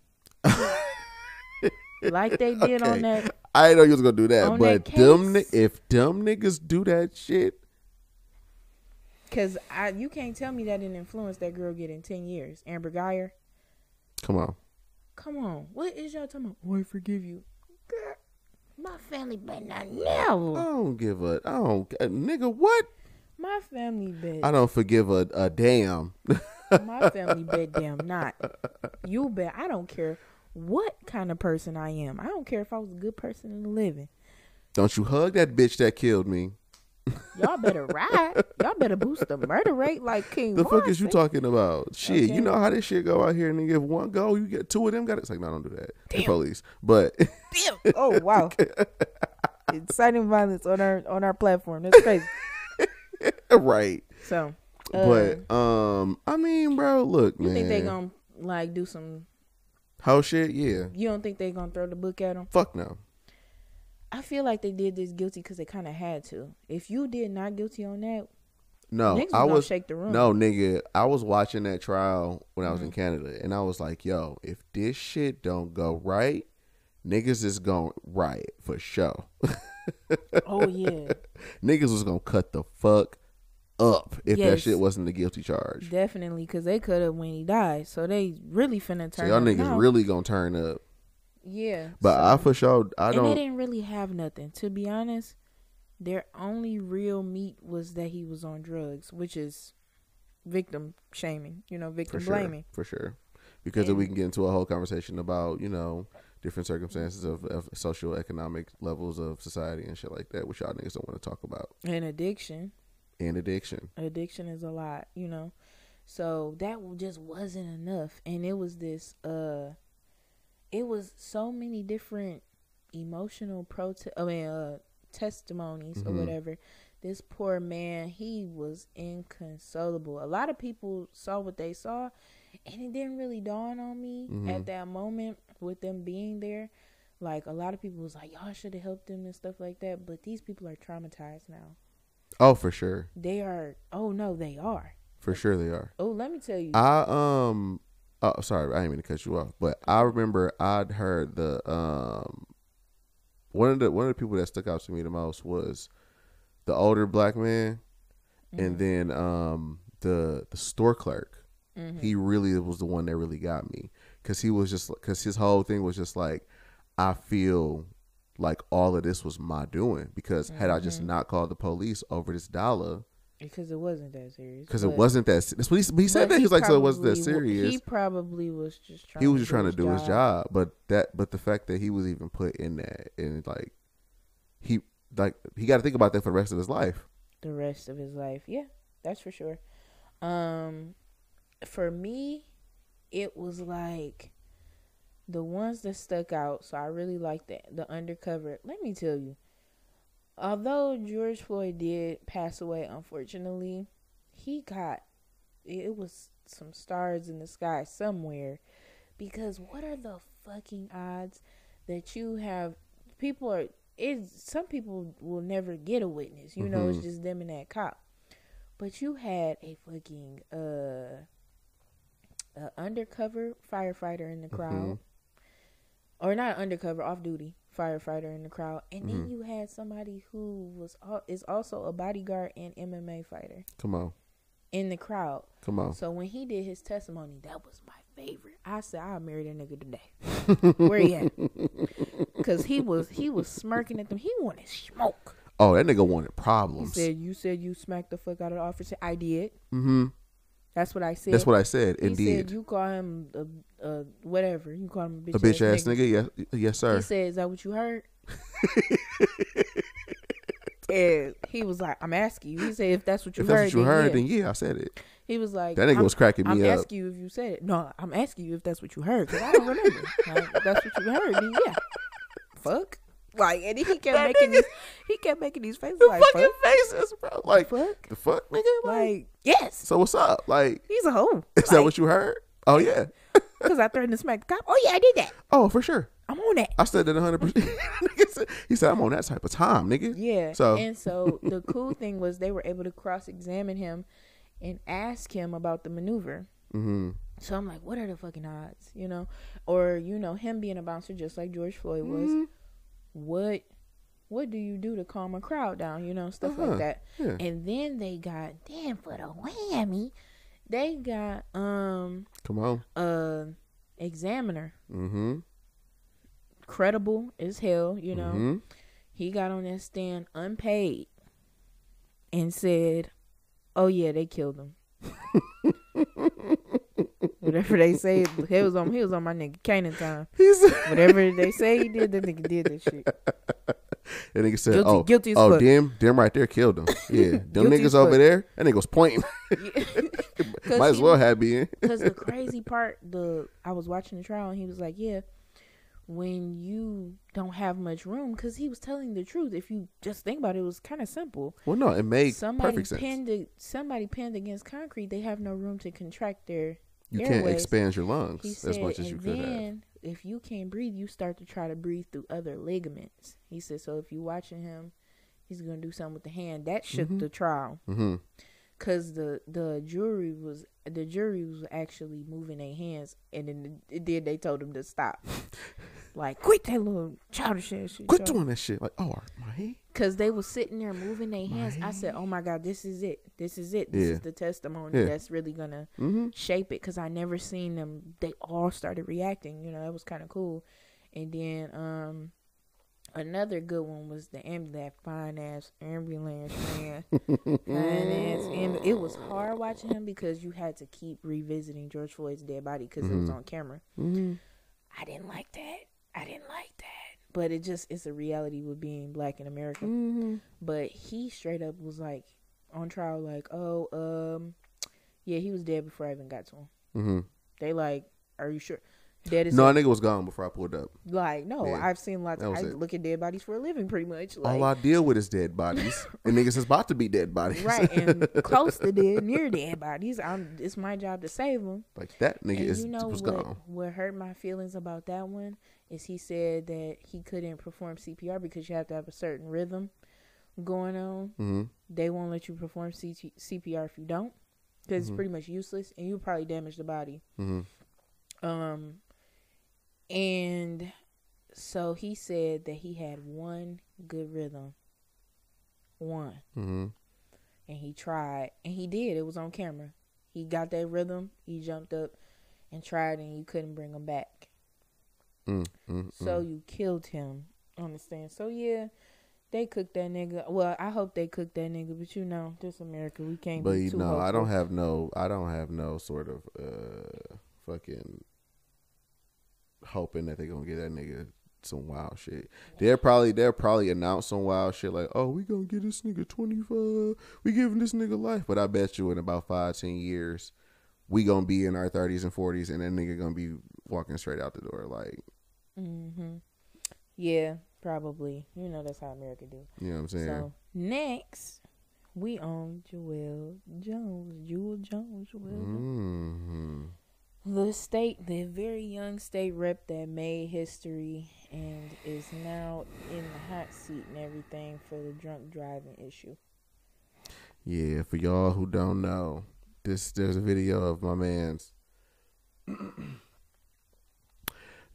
S1: like they did on that,
S2: I didn't know you was gonna do that, but
S1: that
S2: them if dumb niggas do that shit,
S1: because I you can't tell me that didn't influence that girl getting ten years. Amber Guyger,
S2: come on.
S1: come on, what is y'all talking about? Oh, I forgive you. Girl, my family better not
S2: I
S1: never.
S2: don't give a. I don't. Uh, nigga, what?
S1: My family bet.
S2: I don't forgive a, a damn.
S1: My family bet damn not. You bet. I don't care what kind of person I am. I don't care if I was a good person in the living.
S2: don't you hug that bitch that killed me.
S1: Y'all better ride. Y'all better boost the murder rate like King.
S2: The fuck is you talking about? Shit,
S1: Okay.
S2: you know how this shit go out here, and nigga. If one go, you get two of them. Got it. It's like, no, don't do that. The police, but
S1: Damn. Oh wow. Inciting violence on our on our platform. That's crazy.
S2: right.
S1: So, uh,
S2: But um, I mean, bro, look,
S1: you
S2: man.
S1: think they gonna like do some?
S2: How shit? Yeah.
S1: You don't think they gonna throw the book at them?
S2: Fuck no.
S1: I feel like they did this guilty because they kind of had to. If you did not guilty on that,
S2: No, I was
S1: shake the room.
S2: no nigga. I was watching that trial when I was
S1: Mm-hmm.
S2: in Canada, and I was like, yo, if this shit don't go right, niggas is going riot for sure.
S1: Oh yeah.
S2: niggas was gonna cut the fuck up if that shit wasn't a guilty charge.
S1: Definitely, because they could have when he died. So they really finna
S2: So
S1: turn.
S2: y'all niggas
S1: now.
S2: really gonna turn up.
S1: Yeah.
S2: But
S1: so-
S2: I for sure I
S1: and
S2: don't.
S1: And they didn't really have nothing. To be honest, their only real meat was that he was on drugs, which is victim shaming. You know,
S2: For
S1: victim
S2: sure,
S1: blaming.
S2: for sure, because then we can get into a whole conversation about you know different circumstances of, of social economic levels of society and shit like that, which y'all niggas don't want to talk about,
S1: And addiction.
S2: And addiction.
S1: Addiction is a lot. You know. So that just wasn't enough, and it was this. uh It was so many different emotional protest. I mean, uh, testimonies or
S2: Mhm.
S1: whatever. This poor man, he was inconsolable. A lot of people saw what they saw, and it didn't really dawn on me
S2: Mhm.
S1: at that moment with them being there. Like a lot of people was like, "Y'all should have helped them" and stuff like that. But these people are traumatized now.
S2: Oh, for sure,
S1: They are. Oh no, they are.
S2: for sure they are.
S1: Oh, let me tell you.
S2: I um, oh sorry, I didn't mean to cut you off, but I remember I'd heard the um, one of the one of the people that stuck out to me the most was the older black man, and
S1: Mhm.
S2: then um the the store clerk.
S1: Mhm.
S2: he really was the one that really got me because he was just because his whole thing was just like i feel like all of this was my doing because had i just
S1: Mhm.
S2: not called the police over this dollar
S1: because it wasn't that serious.
S2: because it wasn't that se- that's what he, he said that he was like so it wasn't that serious
S1: He probably was just trying.
S2: he was
S1: to
S2: just trying to do his job but that but the fact that he was even put in that and like he like he got to think about that for the rest of his life
S1: the rest of his life. Yeah, that's for sure. Um, for me, it was like the ones that stuck out. So I really like that. the undercover. Let me tell you, although George Floyd did pass away, unfortunately, he got it was some stars in the sky somewhere Because what are the fucking odds that you have people are it's some people will never get a witness. You know, it's
S2: Mhm.
S1: just them and that cop. But you had a fucking uh a undercover firefighter in the crowd.
S2: Mhm.
S1: Or not undercover, off duty firefighter in the crowd. And then
S2: Mhm.
S1: you had somebody who was is also a bodyguard and MMA fighter
S2: Come on,
S1: in the crowd.
S2: come on.
S1: So when he did his testimony, that was my favorite. I said I'll marry that nigga today. Where he at? Cause he was he was smirking at them. He wanted smoke.
S2: Oh, that nigga wanted problems.
S1: He said, "You said you smacked the fuck out of the officer." I did.
S2: mm-hmm.
S1: That's what I said.
S2: That's what I said.
S1: he
S2: Indeed.
S1: said. You call him a, a whatever. You call him a bitch,
S2: a bitch ass nigga. Yes, yes, sir.
S1: He said, "Is that what you heard?" and he was like, "I'm asking you." He said, "If that's what you
S2: if
S1: heard,
S2: that's what you
S1: then
S2: heard,
S1: yeah."
S2: then yeah, I said it.
S1: He was like,
S2: That nigga was cracking me
S1: I'm
S2: up.
S1: asking you if you said it. No, I'm asking you if that's what you heard because I don't remember. like, if that's what you heard. Then yeah, fuck. Like, and he kept making
S2: nigga-
S1: these. He kept making these faces
S2: The
S1: like,
S2: fucking
S1: fuck,
S2: faces, bro. Like
S1: fuck.
S2: the fuck, nigga. Like,
S1: Like, yes,
S2: so what's up? Like,
S1: he's a hoe.
S2: is that what you heard? Oh yeah.
S1: Because I threatened to smack the cop. Oh yeah, I did that.
S2: Oh for sure.
S1: I'm on that.
S2: I said that 100. percent He said I'm on that type of time, nigga.
S1: Yeah.
S2: So-
S1: and so the cool thing was they were able to cross examine him and ask him about the maneuver.
S2: Mm-hmm.
S1: So I'm like, what are the fucking odds, you know? Or you know, him being a bouncer just like George Floyd was.
S2: Mm-hmm.
S1: What what do you do to calm a crowd down, you know, stuff
S2: Uh-huh.
S1: like that.
S2: Yeah.
S1: And then they got damn for the whammy, they got um
S2: Come on.
S1: uh examiner,
S2: Mm-hmm.
S1: credible as hell, you know.
S2: Mm-hmm.
S1: He got on that stand unpaid and said, "Oh yeah, they killed him." Whatever they say, he was on he was on my nigga Canaan time.
S2: He's
S1: Whatever they say he did, that nigga did that shit.
S2: that nigga said,
S1: Guilty-
S2: "Oh,
S1: guilty as
S2: oh,
S1: fuck.
S2: them, them right there killed him. Yeah, them
S1: Guilty
S2: niggas over
S1: fuck.
S2: there. That nigga was pointing. Might as well have been.
S1: Because the crazy part, the I was watching the trial and he was like, "Yeah, when you don't have much room, because he was telling the truth. If you just think about it, it was kind of simple.
S2: Well, no, it made
S1: somebody
S2: perfect sense.
S1: pinned it, somebody pinned against concrete. They have no room to contract their
S2: you can't
S1: airways.
S2: expand your lungs
S1: He
S2: as much as you could have.
S1: if you can't breathe, you start to try to breathe through other ligaments. He said, so if you're watching him, he's gonna do something with the hand. That shook
S2: Mhm.
S1: the trial
S2: Mm-hmm.
S1: because the the jury was the jury was actually moving their hands, and then it did. They told him to stop. Like, quit that little childish ass shit.
S2: Quit doing that shit. Like, oh, my hand.
S1: Because they was sitting there moving their hands. I said, oh my God, this is it. This is it. This
S2: Yeah.
S1: is the testimony
S2: Yeah.
S1: that's really going to
S2: Mm-hmm.
S1: shape it. Because I never seen them. They all started reacting. You know, that was kind of cool. And then um, another good one was the amb- that fine ass ambulance man. fine ass amb- It was hard watching him because you had to keep revisiting George Floyd's dead body because it was
S2: Mhm.
S1: on camera.
S2: Mm-hmm.
S1: I didn't like that. I didn't like that. But it just it's a reality with being black in America.
S2: Mm-hmm.
S1: But he straight up was like on trial, like, oh, um, yeah, he was dead before I even got to him.
S2: Mm-hmm.
S1: They like, are you sure? Dead is
S2: No,
S1: it?
S2: that nigga was gone before I pulled up.
S1: like, no,
S2: Yeah.
S1: I've seen lots. Of, I
S2: it.
S1: look at dead bodies for a living, pretty much. Like,
S2: All I deal with is dead bodies, and niggas is about to be dead bodies.
S1: right, and close to dead, near dead bodies. I'm. It's my job to save them.
S2: like that nigga
S1: And
S2: is
S1: you know
S2: was
S1: what?
S2: gone.
S1: What hurt my feelings about that one is he said that he couldn't perform CPR because you have to have a certain rhythm going on.
S2: Mm-hmm.
S1: They won't let you perform CT- CPR if you don't, because it's
S2: Mhm.
S1: pretty much useless, and you probably damage the body.
S2: Mm-hmm.
S1: Um, and so he said that he had one good rhythm, one,
S2: Mm-hmm.
S1: and he tried, and he did. It was on camera. He got that rhythm. He jumped up and tried, and you couldn't bring him back.
S2: Mm-hmm.
S1: So you killed him. Understand? So yeah, they cooked that nigga. Well, I hope they cooked that nigga, but you know, this America, we can't.
S2: but
S1: be
S2: you know, I don't have no, I don't have no sort of uh fucking hoping that they're gonna get that nigga some wild shit. They'll probably they'll probably announce some wild shit like, oh, we gonna get this nigga twenty five, we giving this nigga life. But I bet you in about five ten years, we gonna be in our thirties and forties, and that nigga gonna be walking straight out the door. Like,
S1: Mm-hmm. Yeah, probably. You know that's how America do.
S2: you know what I'm saying?
S1: So next, we own Joel Jones, Jewel Jones, Joel. Jones.
S2: hmm
S1: the state, the very young state rep that made history and is now in the hot seat and everything for the drunk driving issue.
S2: Yeah, for y'all who don't know, this there's a video of my man's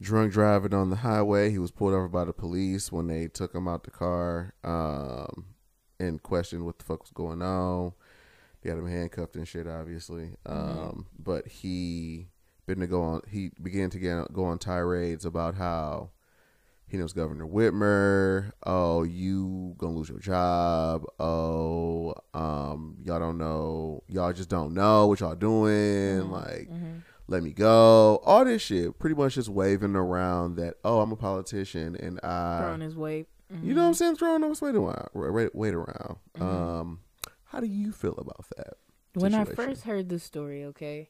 S2: drunk driving on the highway. He was pulled over by the police when they took him out the car um, and questioned what the fuck was going on. They had him handcuffed and shit, obviously. Um, But he been to go on. He began to get go on tirades about how he knows Governor Whitmer. Oh, you gonna lose your job. Oh, um, y'all don't know. Y'all just don't know what y'all doing. Like, let me go. All this shit, pretty much just waving around that. Oh, I'm a politician, and I,
S1: Throwing his weight.
S2: you know what I'm saying, throwing those weight around. Weight, around. Um, how do you feel about that?
S1: When I first heard the story, okay.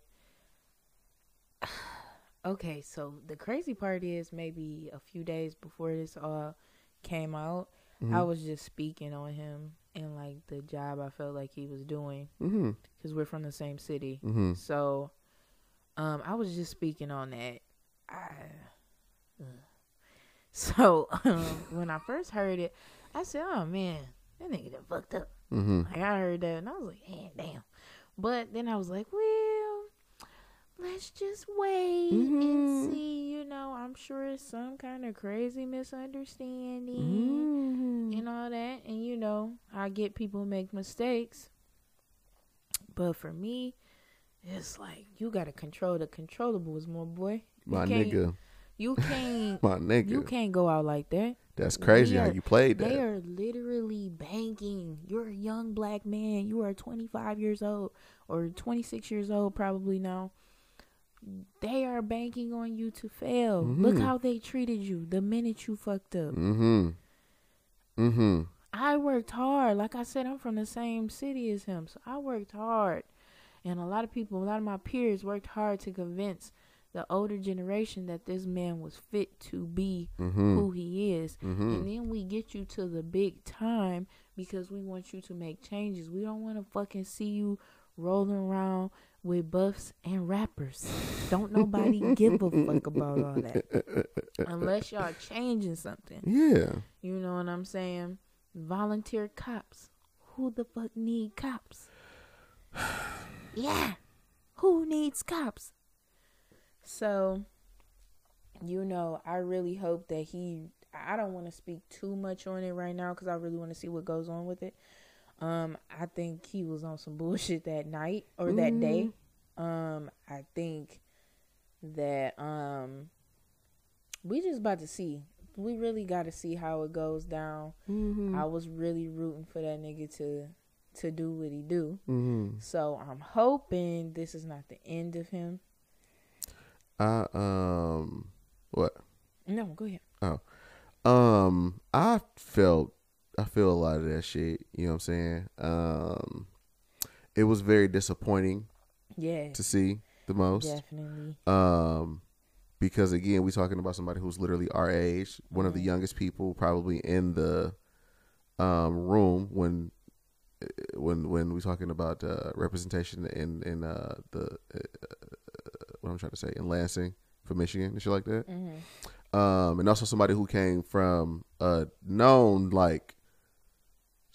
S1: Okay, so the crazy part is maybe a few days before this all came out, I was just speaking on him and like the job I felt like he was doing
S2: Mm-hmm.
S1: because we're from the same city.
S2: Mm-hmm.
S1: So, um, I was just speaking on that. I, ugh. so um, when I first heard it, I said, "Oh man, that nigga done fucked up."
S2: Mm-hmm.
S1: Like I heard that, and I was like, "Man, damn." But then I was like, "Well, let's just wait
S2: Mhm.
S1: and see." You know, I'm sure it's some kind of crazy misunderstanding
S2: Mm-hmm.
S1: and all that. And you know, I get people make mistakes. But for me, it's like you gotta control the controllables, my boy. You
S2: My
S1: can't-
S2: nigga,
S1: You can't
S2: my nigga.
S1: you can't go out like that.
S2: That's crazy
S1: we
S2: how you played that.
S1: They are literally banking. You're a young black man. You are 25 years old or 26 years old probably now. They are banking on you to fail. Look
S2: Mhm.
S1: how they treated you the minute you fucked up.
S2: Mm-hmm. Mm-hmm.
S1: I worked hard. Like I said, I'm from the same city as him. So I worked hard. And a lot of people, a lot of my peers worked hard to convince the older generation that this man was fit to be
S2: Mm-hmm.
S1: who he is.
S2: Mm-hmm.
S1: And then we get you to the big time because we want you to make changes. We don't want to fucking see you rolling around with buffs and rappers. Don't nobody give a fuck about all that. Unless y'all changing something.
S2: Yeah.
S1: You know what I'm saying? Volunteer cops. Who the fuck need cops? yeah. Who needs cops? So, you know, I really hope that he. I don't want to speak too much on it right now because I really want to see what goes on with it. Um, I think he was on some bullshit that night or that day. Um, I think that um, we just about to see. We really got to see how it goes down.
S2: Mm-hmm.
S1: I was really rooting for that nigga to to do what he do.
S2: Mm-hmm.
S1: So I'm hoping this is not the end of him.
S2: I um what?
S1: No, go ahead. Oh.
S2: Um I felt I feel a lot of that shit, you know what I'm saying? Um it was very disappointing
S1: Yeah,
S2: to see the most.
S1: definitely.
S2: Um because again, we're talking about somebody who's literally our age, one of the youngest people probably in the um room when when when we're talking about uh, representation in in uh, the uh, what I'm trying to say in Lansing for Michigan and shit like that.
S1: hmm
S2: um, and also somebody who came from a known like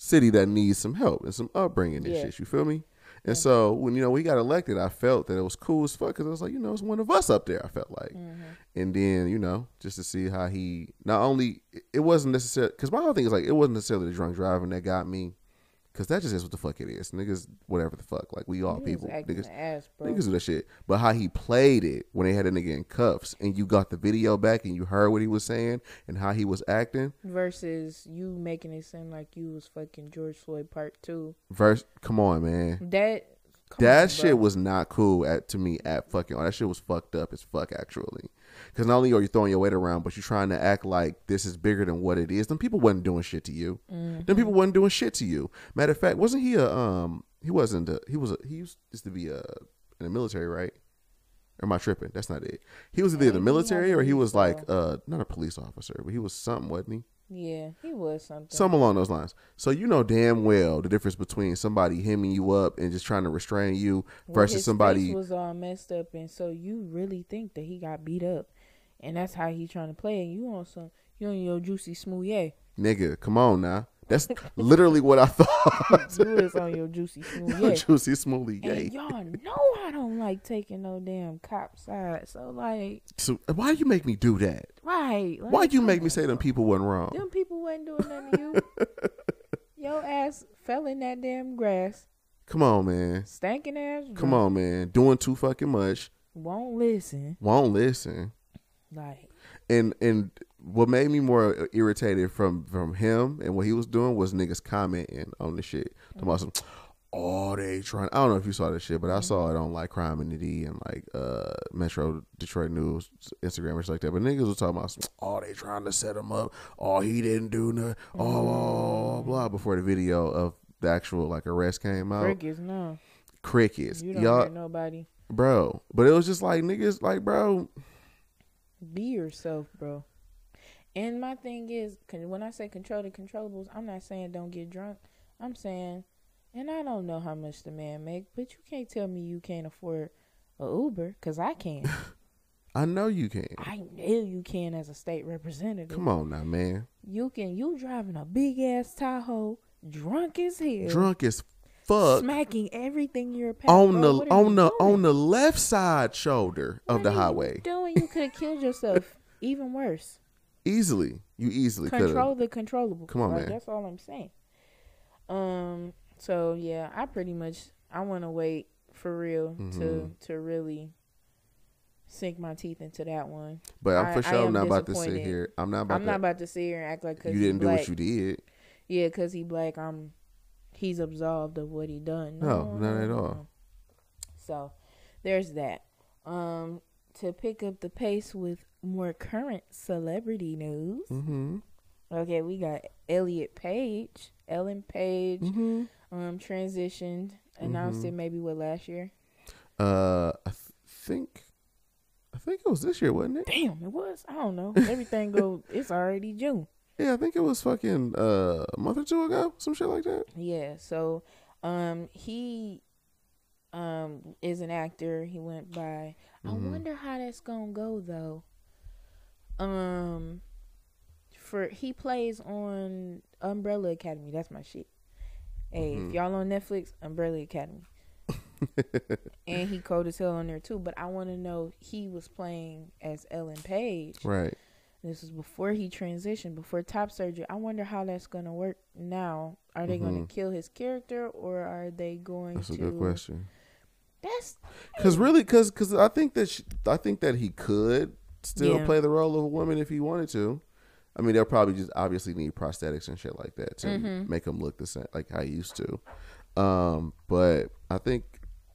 S2: city that needs some help and some upbringing and
S1: Yeah.
S2: shit. You feel me? And
S1: Yeah.
S2: so when you know we got elected, I felt that it was cool as fuck because I was like, you know, it's one of us up there. I felt like,
S1: hmm
S2: and then you know, just to see how he not only it wasn't necessarily because my whole thing is like it wasn't necessarily the drunk driving that got me. Cause that just is what the fuck it is, niggas. Whatever the fuck, like we all people, niggas.
S1: ass.
S2: Niggas do that shit. But how he played it when they had a nigga in cuffs and you got the video back and you heard what he was saying and how he was acting.
S1: Versus you making it seem like you was fucking George Floyd Part Two.
S2: Verse, come on, man.
S1: That come
S2: that
S1: on,
S2: shit
S1: bro.
S2: was not cool at to me at fucking all. That shit was fucked up as fuck actually. Because not only are you throwing your weight around, but you're trying to act like this is bigger than what it is. Them people wasn't doing shit to you.
S1: Mhm.
S2: Them people wasn't doing shit to you. Matter of fact, wasn't he a um? He wasn't. A, he was. A, he used, to be a in the military, right? Or am I tripping? That's not it. He was either in the military or he was like uh not a police officer, but he was something, wasn't he?
S1: Yeah, he was something.
S2: Some along those lines. So you know damn well the difference between somebody hemming you up and just trying to restrain you
S1: Well,
S2: versus
S1: his
S2: somebody.
S1: face was all messed up, and so you really think that he got beat up, and that's how he trying to play. And you on some, you on your juicy smoothie.
S2: Nigga, come on now. That's literally what I thought.
S1: you was on your juicy smoothie.
S2: Your Juicy smoothie,
S1: And y'all know I don't like taking no damn cop side. So like,
S2: So why you make me do that?
S1: right? Like,
S2: Why'd you make me say them people wasn't wrong?
S1: Them people wasn't doing nothing to you. Your ass fell in that damn grass.
S2: Come on, man.
S1: Stanking ass.
S2: Come
S1: drunk,
S2: on, man. Doing too fucking much.
S1: Won't listen.
S2: Won't listen.
S1: Like,
S2: And and what made me more irritated from from him and what he was doing was niggas commenting on the shit. Talking about some, oh, they trying. I don't know if you saw this shit, but I saw it on like Crime and the D and like uh Metro Detroit News Instagram or something like that. But niggas was talking about, some, oh, they trying to set him up. Oh, he didn't do nothing. Oh, blah, blah, blah, before the video of the actual like arrest came out.
S1: crickets, no.
S2: Crickets,
S1: You don't
S2: y'all,
S1: hurt nobody.
S2: bro. But it was just like niggas, like bro.
S1: Be yourself, bro. And my thing is, when I say control the controllables, I'm not saying don't get drunk. I'm saying, and I don't know how much the man make, but you can't tell me you can't afford a Uber, cause I can.
S2: I know you can.
S1: I know you can as a state representative.
S2: Come on now, man.
S1: You can. You driving a big ass Tahoe, drunk as hell,
S2: Drunk as fuck
S1: smacking everything you're
S2: on the
S1: What
S2: on the
S1: doing?
S2: on the left side shoulder of the
S1: are you
S2: highway.
S1: Doing, you could have killed yourself. Even worse.
S2: Easily, you easily could
S1: control
S2: have.
S1: the controllable.
S2: Come on,
S1: Like,
S2: man.
S1: That's all I'm saying. Um. So yeah, I pretty much I want to wait for real to
S2: Mhm.
S1: to really sink my teeth into that one.
S2: But I'm
S1: I-
S2: for
S1: I
S2: sure
S1: am
S2: not about to sit here. I'm not about
S1: I'm
S2: to.
S1: not about to sit here and act like cause
S2: you didn't do
S1: black,
S2: what you did.
S1: Yeah, cause he black. I'm. He's absolved of what he done.
S2: No, not at all.
S1: So, there's that. Um, to pick up the pace with more current celebrity news.
S2: Mm-hmm.
S1: Okay, we got Elliot Page, Ellen Page,
S2: Mm-hmm.
S1: um, transitioned, announced
S2: Mhm.
S1: it maybe what last year.
S2: Uh, I th- think, I think it was this year, wasn't it?
S1: Damn, it was. I don't know. Everything go. It's already June.
S2: Yeah, I think it was fucking uh, a month or two ago, some shit like that.
S1: Yeah. So, um, he, um, is an actor. He went by. I
S2: Mhm.
S1: wonder how that's gonna go though. Um, for he plays on Umbrella Academy. That's my shit. Hey,
S2: Mhm.
S1: if y'all on Netflix, Umbrella Academy. and he cold as hell on there too. But I want to know he was playing as Ellen Page.
S2: Right.
S1: This is before he transitioned, before top surgery. I wonder how that's gonna work now. Are they gonna
S2: Mhm.
S1: kill his character or are they going
S2: That's
S1: to?
S2: a good question.
S1: That's
S2: Cause really, cause, cause I think that she, I think that he could still
S1: Yeah.
S2: play the role of a woman if he wanted to. I mean, they'll probably just obviously need prosthetics and shit like that to
S1: Mhm.
S2: make him look the same, like I used to. Um, but I think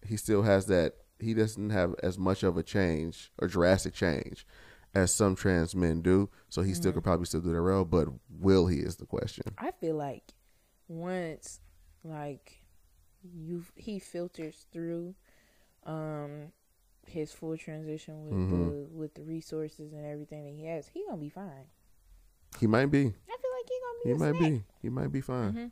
S2: he still has that. He doesn't have as much of a change or drastic change as some trans men do. So he still
S1: Mhm.
S2: could probably still do the role, but will he is the question.
S1: I feel like once like you he filters through um his full transition with
S2: Mhm.
S1: the with the resources and everything that he has, he gonna be fine.
S2: He might be.
S1: I feel like he gonna be.
S2: He
S1: a
S2: might
S1: snack.
S2: be. He might be fine.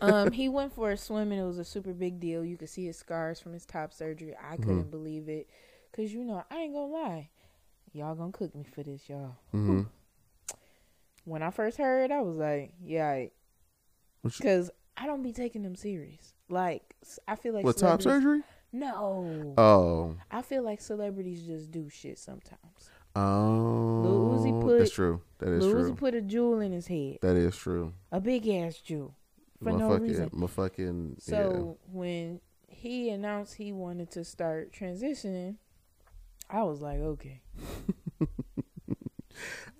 S1: Mhm. um, he went for a swim and it was a super big deal. You could see his scars from his top surgery. I couldn't
S2: Mhm.
S1: believe it, cause you know I ain't gonna lie, y'all gonna cook me for this, y'all.
S2: hmm
S1: When I first heard, I was like, yeah, because I don't be taking them serious. Like I feel like
S2: What top surgery?
S1: No,
S2: Oh,
S1: I feel like celebrities just do shit sometimes.
S2: oh,
S1: Lil Uzi put-
S2: that's true. That is
S1: Lil
S2: true.
S1: Uzi put a jewel in his head,
S2: that is true.
S1: a big ass jewel, for no
S2: Motherfucking-
S1: reason.
S2: Motherfucking,
S1: So when he announced he wanted to start transitioning, I was like, okay.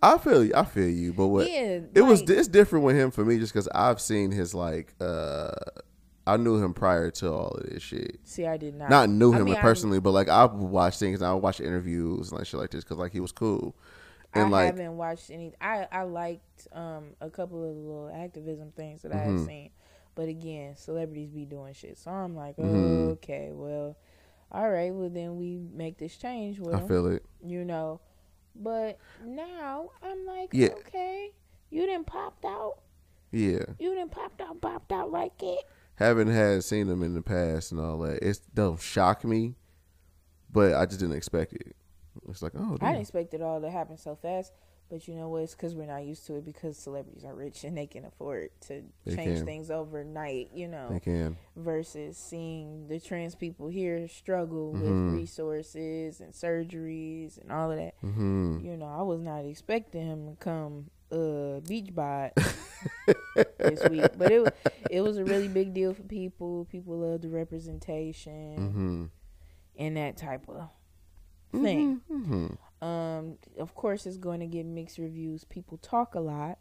S2: I feel you. I feel you. But what
S1: yeah,
S2: it was,
S1: like,
S2: it's different with him for me, just because I've seen his like, uh I knew him prior to all of this shit.
S1: See, I did not.
S2: Not knew
S1: I
S2: him
S1: mean, I-
S2: personally, but like I would watch things I watched interviews and like shit like this because like he was cool. And
S1: I
S2: like,
S1: haven't watched any. I I liked um a couple of the little activism things that I had
S2: Mhm.
S1: seen, but again, celebrities be doing shit. So I'm like,
S2: Mhm.
S1: okay, well, all right, well then we make this change. Well,
S2: I feel it.
S1: you know, but now I'm like,
S2: Yeah.
S1: okay, You didn't popped out.
S2: Yeah,
S1: You didn't popped out, popped out like it.
S2: Haven't had seen them in the past and all that. It don't shock me, but I just didn't expect it. It's like, oh,
S1: I didn't expect it all to happen so fast. But you know what? It's because we're not used to it because celebrities are rich and they can afford to
S2: They
S1: change
S2: can.
S1: things overnight, you know,
S2: they can.
S1: versus seeing the trans people here struggle
S2: Mhm.
S1: with resources and surgeries and all of that.
S2: hmm
S1: You know, I was not expecting him to come uh beach bod this week, but it it was a really big deal for people. People love the representation
S2: hmm
S1: and that type of thing.
S2: hmm
S1: Um, of course, it's going to get mixed reviews. People talk a lot,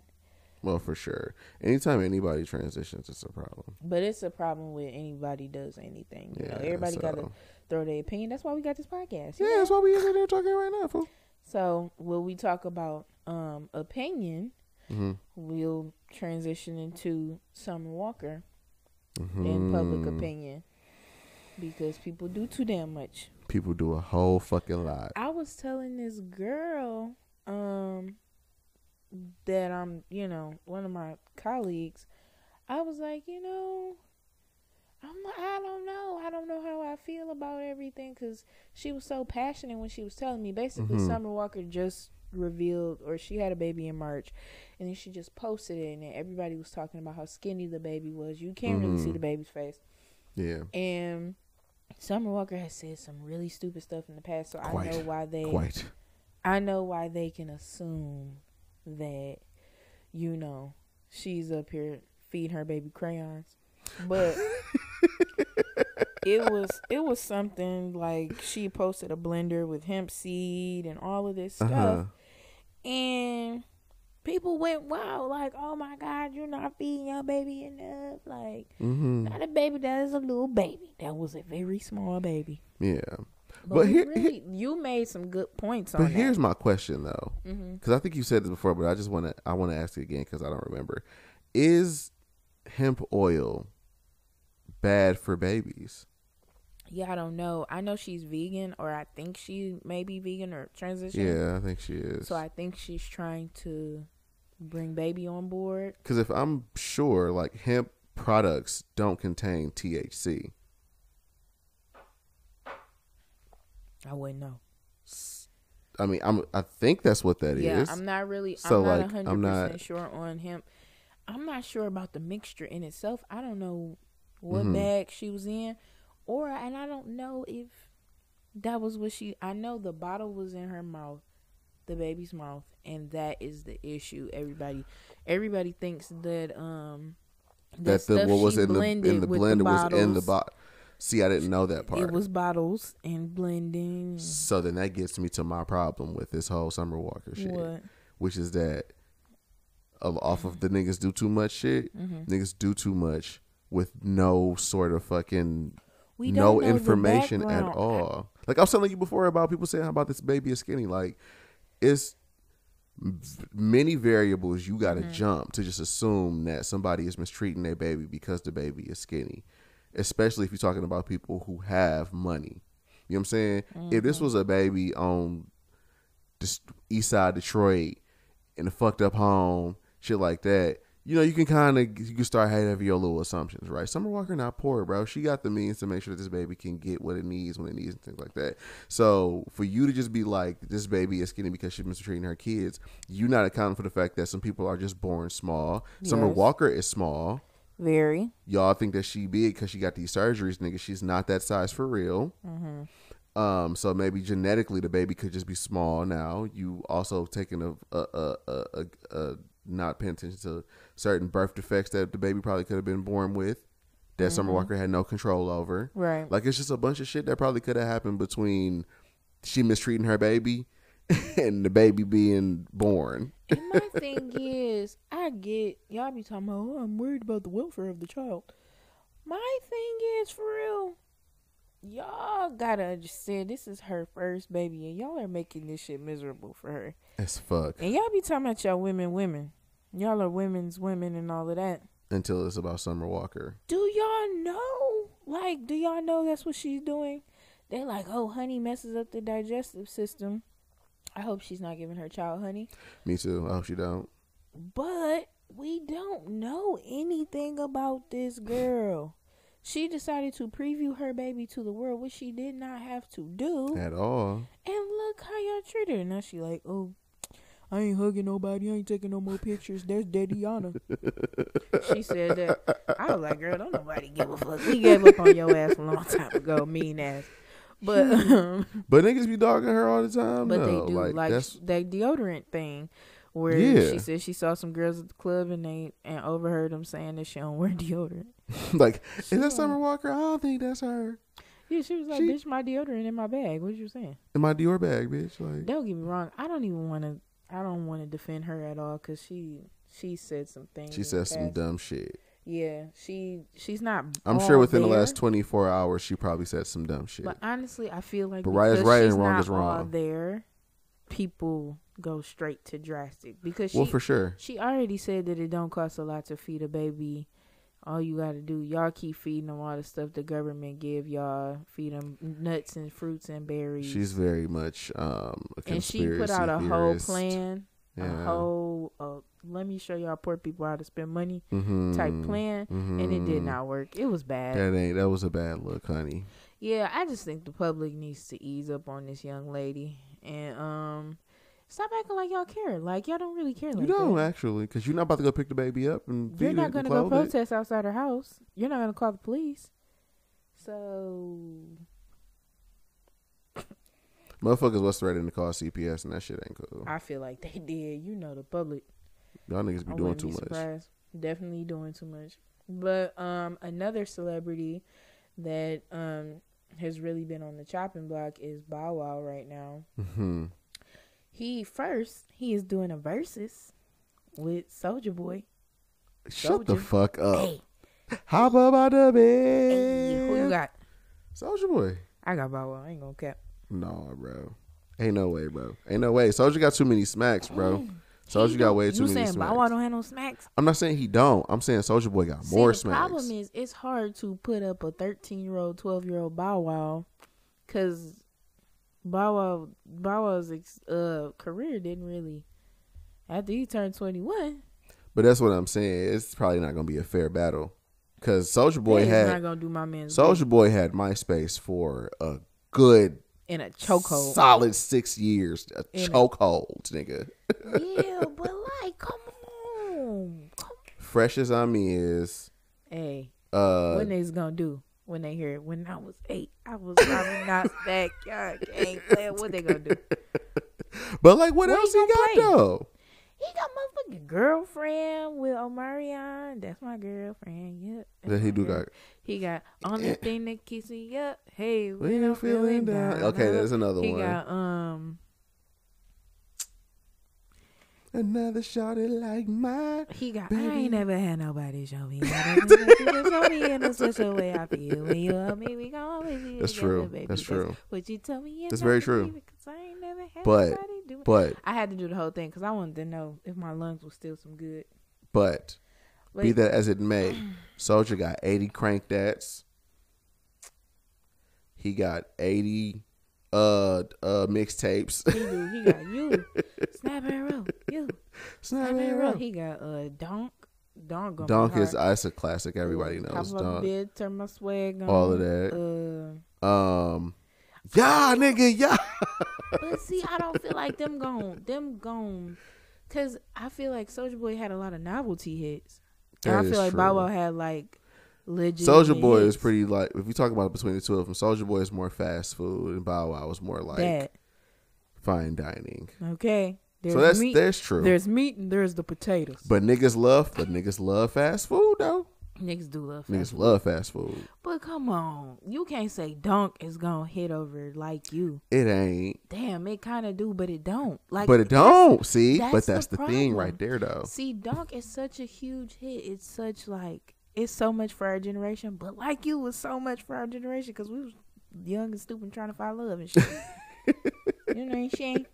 S2: Well, for sure. Anytime anybody transitions, it's a problem.
S1: but it's a problem when anybody does anything. You know,
S2: Yeah,
S1: everybody
S2: so-
S1: got to throw their opinion. That's why we got this podcast.
S2: Yeah,
S1: know?
S2: that's why we in there talking right now, fool.
S1: So, will we talk about um opinion?
S2: Hmm
S1: We'll transition into Summer Walker
S2: hmm
S1: in public opinion because people do too damn much.
S2: People do a whole fucking lot.
S1: I was telling this girl um that I'm, you know, one of my colleagues. I was like, you know, I'm I don't know. I don't know how I feel about everything cuz she was so passionate when she was telling me. Basically,
S2: Mhm.
S1: Summer Walker just revealed or she had a baby in March and then she just posted it and everybody was talking about how skinny the baby was. You can't really see
S2: Mhm.
S1: the baby's face.
S2: Yeah,
S1: And Summer Walker has said some really stupid stuff in the past, so I know why they
S2: quite.
S1: I know why they can assume that, you know, she's up here feeding her baby crayons. But it was it was something like she posted a blender with hemp seed and all of this stuff.
S2: Uh-huh.
S1: And people went wow, like, oh my God, you're not feeding your baby enough. Like,
S2: hmm
S1: not a baby, that is a little baby. That was a very small baby.
S2: Yeah.
S1: But,
S2: But here-
S1: really, you made some good points on
S2: But here's my question though,
S1: that.
S2: because I think you said this before, but I just want to I want to ask it again because I don't remember. Is hemp oil bad for babies?
S1: Yeah, I don't know. I know she's vegan, or I think she may be vegan or transition.
S2: Yeah, I think she is.
S1: So I think she's trying to bring baby on board.
S2: Because if I'm sure, like hemp products don't contain THC.
S1: I wouldn't know.
S2: I mean, I'm I think that's what that is.
S1: yeah, I'm not really.
S2: So,
S1: I'm not
S2: like, I'm not-
S1: sure on hemp. I'm not sure about the mixture in itself. I don't know what
S2: Mhm.
S1: bag she was in, or and I don't know if that was what she. I know the bottle was in her mouth, the baby's mouth, and that is the issue. Everybody, everybody thinks that um
S2: that the what was in the in the blender was in the bottle. See, I didn't know that part.
S1: It was bottles and blending.
S2: so then that gets me to my problem with this whole Summer Walker shit,
S1: What?
S2: which is that of, off of the niggas do too much shit.
S1: Mhm.
S2: Niggas do too much with no sort of fucking
S1: We
S2: no information at all. Like I was telling you before about people saying how about this baby is skinny. Like it's many variables you got to
S1: Mm-hmm.
S2: jump to just assume that somebody is mistreating their baby because the baby is skinny. Especially if you're talking about people who have money. You know what I'm saying? If
S1: Mm-hmm.
S2: this was a baby on this east side Detroit in a fucked up home, shit like that, you know, you can kind of you can start having your little assumptions, right? Summer Walker not poor, bro. She got the means to make sure that this baby can get what it needs when it needs and things like that. So for you to just be like this baby is skinny because she's mistreating her kids, you not accounting for the fact that some people are just born small. Summer Walker is small.
S1: Very.
S2: Y'all think that she big because she got these surgeries, nigga. She's not that size for real.
S1: Mm-hmm.
S2: Um, so maybe genetically the baby could just be small. Now you also taking a a a, a, a, a not paying attention to certain birth defects that the baby probably could have been born with that Summer mm-hmm. Walker had no control over.
S1: Right.
S2: Like it's just a bunch of shit that probably could have happened between she mistreating her baby and the baby being born.
S1: And my thing is, I get y'all be talking about. Oh, I'm worried about the welfare of the child. My thing is for real. Y'all gotta understand this is her first baby, and y'all are making this shit miserable for her.
S2: As fuck
S1: And y'all be talking about y'all women, women. Y'all are women's women and all of that.
S2: until it's about Summer Walker.
S1: Do y'all know? Like, do y'all know that's what she's doing? They like, oh, honey messes up the digestive system. I hope she's not giving her child honey.
S2: Me too. I hope she don't.
S1: but we don't know anything about this girl. She decided to preview her baby to the world, which she did not have to do.
S2: At all.
S1: And look how y'all treat her. Now she like, oh, I ain't hugging nobody. I ain't taking no more pictures. There's Daddyana. she said that. I was like, girl, don't nobody give a fuck. We gave up on your ass a long time ago, mean ass. But um,
S2: But niggas be dogging her all the time.
S1: but
S2: no,
S1: they do
S2: like,
S1: like,
S2: that's
S1: that deodorant thing, where
S2: Yeah.
S1: she said she saw some girls at the club and they and overheard them saying that she don't wear deodorant.
S2: like
S1: She
S2: is that Summer Walker? I don't think that's her.
S1: Yeah, she was like,
S2: She-
S1: "Bitch, my deodorant in my bag." What you saying?
S2: In my Dior bag, bitch. Like
S1: Don't get me wrong. I don't even want to. I don't want to defend her at all because she she said some things.
S2: she said some dumb shit.
S1: Yeah, she she's not.
S2: I'm sure within the last 24 hours she probably said some dumb shit.
S1: But honestly, I feel like
S2: But right is right and wrong is wrong.
S1: there, people go straight to drastic because she
S2: well, for sure.
S1: she already said that it don't cost a lot to feed a baby. All you got to do, y'all keep feeding them all the stuff the government give y'all. Feed them nuts and fruits and berries.
S2: She's very much um a
S1: and she put out a whole plan,
S2: Yeah.
S1: a whole. Uh, let me show y'all poor people how to spend money
S2: Mhm.
S1: type plan, and it did
S2: Mhm.
S1: not work. It was bad.
S2: That ain't that was a bad look, honey.
S1: Yeah, I just think the public needs to ease up on this young lady and um stop acting like y'all care. Like y'all don't really care
S2: You
S1: like
S2: don't
S1: that.
S2: actually, because you're not about to go pick the baby up and
S1: You're not gonna go
S2: clothe it.
S1: protest outside her house. You're not gonna call the police. So
S2: Motherfuckers was threatening to call CPS and that shit ain't cool.
S1: I feel like they did. You know the public.
S2: Y'all niggas be
S1: I
S2: doing too
S1: be
S2: much.
S1: surprised. Definitely doing too much. But um another celebrity that um has really been on the chopping block is Bow Wow right now.
S2: hmm
S1: He first he is doing a versus with Soulja Boy.
S2: Shut the fuck up.
S1: Hey,
S2: Hop up out bed.
S1: hey, who you got?
S2: Soulja Boy.
S1: I got Bow Wow. I ain't gonna cap.
S2: No, bro. Ain't no way, bro. Ain't no way. Soulja got too many smacks, bro.
S1: Soulja
S2: got way too
S1: you
S2: many
S1: saying
S2: smacks.
S1: Bow Wow don't have no smacks?
S2: I'm not saying he don't. I'm saying Soulja Boy got
S1: See,
S2: more
S1: the
S2: smacks.
S1: problem is it's hard to put up a 13 year old, 12 year old Bow Wow, because Bow Wow, Bow Wow's ex- uh, career didn't really. After he turned 21,
S2: but that's what I'm saying. It's probably not gonna be a fair battle because Soulja Boy had
S1: not gonna do my man's
S2: Soulja Boy had MySpace for a good
S1: in a chokehold.
S2: solid six years. A chokehold, nigga.
S1: yeah, but like, come on, come.
S2: Fresh as I'm is.
S1: Hey,
S2: Uh,
S1: what niggas gonna do when they hear it? When I was eight, I was driving not back. Y'all ain't playing. What they gonna do?
S2: but like, what,
S1: What
S2: else he got
S1: play?
S2: though?
S1: He got motherfucking girlfriend with Omarion. That's my girlfriend. Yep.
S2: That he do
S1: girl.
S2: got.
S1: He got only thing that keeps me up. Hey,
S2: When you feeling down. Okay, there's another
S1: he
S2: one.
S1: got um.
S2: Another shot it like mine.
S1: He got.
S2: Baby.
S1: I ain't never had nobody show me. show me in a special way I feel when you love me. We gon' always be
S2: That's
S1: together,
S2: true.
S1: Baby.
S2: That's true.
S1: What you tell me.
S2: That's very true.
S1: Because I ain't never had
S2: But-
S1: nobody do it.
S2: But
S1: I had to do the whole thing because I wanted to know if my lungs were still some good.
S2: but be that as it may, Soulja got 80 crank dats. He got 80 uh uh mixtapes.
S1: He do. He got you. Snap and roll. You.
S2: Snap
S1: Snap and roll.
S2: roll.
S1: He got uh donk. Donk.
S2: Donk is
S1: hard.
S2: that's a classic. Everybody knows
S1: the
S2: Donk.
S1: turn my swag on.
S2: All of that.
S1: Uh,
S2: Um, yeah, nigga, yeah.
S1: but see, I don't feel like them gone. them gone. cause I feel like Soulja Boy had a lot of novelty hits. And
S2: That
S1: I feel like Bow. Wow had like legit.
S2: Soulja Boy is pretty like if you talk about between the two of them, Soulja Boy is more fast food and Bow Wow is more like
S1: that.
S2: fine dining.
S1: Okay. There's
S2: so that's
S1: meat.
S2: that's true.
S1: There's meat and there's the potatoes.
S2: but niggas love, but niggas love fast food though.
S1: niggas do love.
S2: Niggas
S1: food.
S2: love fast food.
S1: But come on, you can't say Dunk is gonna hit over like you.
S2: It ain't,
S1: Damn, it kind of do, but it don't. Like,
S2: but it don't. See,
S1: that's
S2: but that's the, thing right there though.
S1: See, Dunk is such a huge hit. It's such like it's so much for our generation, but like you was so much for our generation because we was young and stupid trying to find love and shit. you know what I'm saying?